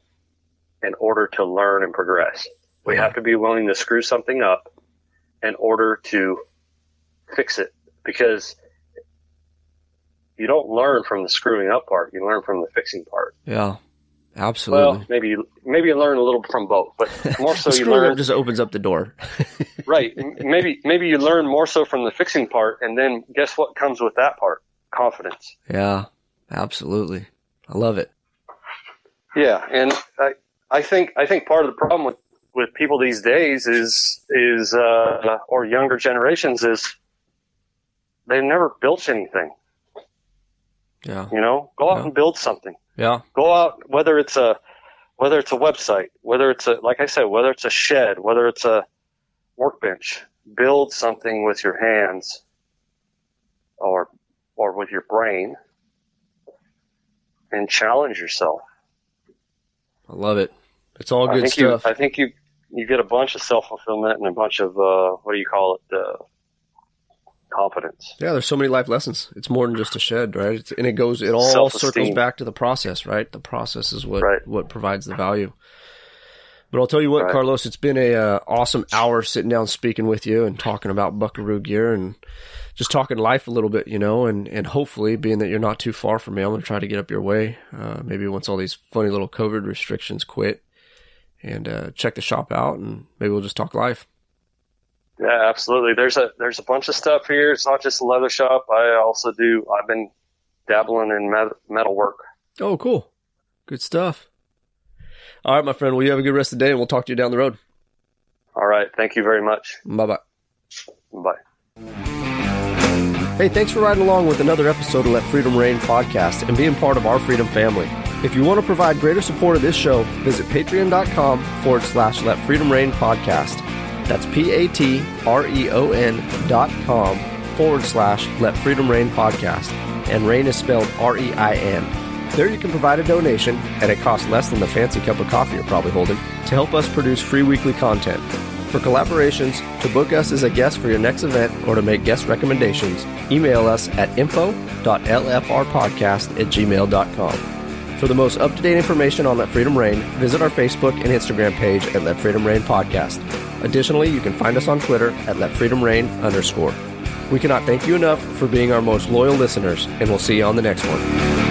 in order to learn and progress. We have to be willing to screw something up in order to fix it because you don't learn from the screwing up part, you learn from the fixing part. Yeah, absolutely. Well, maybe you, maybe you learn a little from both, but (laughs) more so you learn just opens up the door. (laughs) right. Maybe maybe you learn more so from the fixing part, and then guess what comes with that part? Confidence. yeah, absolutely. I love it. Yeah, and I I think I think part of the problem with with people these days is is uh, or younger generations is they've never built anything. Yeah, You know, go out Yeah. and build something. yeah, Go out whether it's a whether it's a website, whether it's a like I said, whether it's a shed, whether it's a workbench. Build something with your hands or or with your brain and challenge yourself. I love it. It's all I good think stuff. you I think you you get a bunch of self fulfillment and a bunch of uh, what do you call it? Uh, confidence. yeah, there's so many life lessons. It's more than just a shed, right? It's, and it goes, it all Self-esteem. circles back to the process, right? The process is what Right. what provides the value. But I'll tell you what, Right. Carlos, it's been a uh, awesome hour sitting down speaking with you and talking about Buckaroo gear and just talking life a little bit, you know, and, and hopefully being that you're not too far from me, I'm going to try to get up your way. Uh, maybe once all these funny little COVID restrictions quit and uh, check the shop out and maybe we'll just talk life. Yeah, absolutely. There's a there's a bunch of stuff here. It's not just a leather shop. I also do. I've been dabbling in metal work. Oh, cool. Good stuff. All right, my friend. Well, you have a good rest of the day and we'll talk to you down the road. All right. Thank you very much. Bye bye. Bye. Hey, thanks for riding along with another episode of Let Freedom Rein podcast and being part of our freedom family. If you want to provide greater support of this show, visit patreon.com forward slash Let Freedom Rein podcast. That's P A T R E O N dot com forward slash Let Freedom Rein podcast. And rain is spelled R E I N. There you can provide a donation at a cost less than the fancy cup of coffee you're probably holding to help us produce free weekly content. For collaborations, to book us as a guest for your next event, or to make guest recommendations, email us at info.lfrpodcast at gmail.com. For the most up to date information on Let Freedom Rein, visit our Facebook and Instagram page at Let Freedom Rein Podcast. Additionally, you can find us on Twitter at Let Freedom Rein underscore. We cannot thank you enough for being our most loyal listeners, and we'll see you on the next one.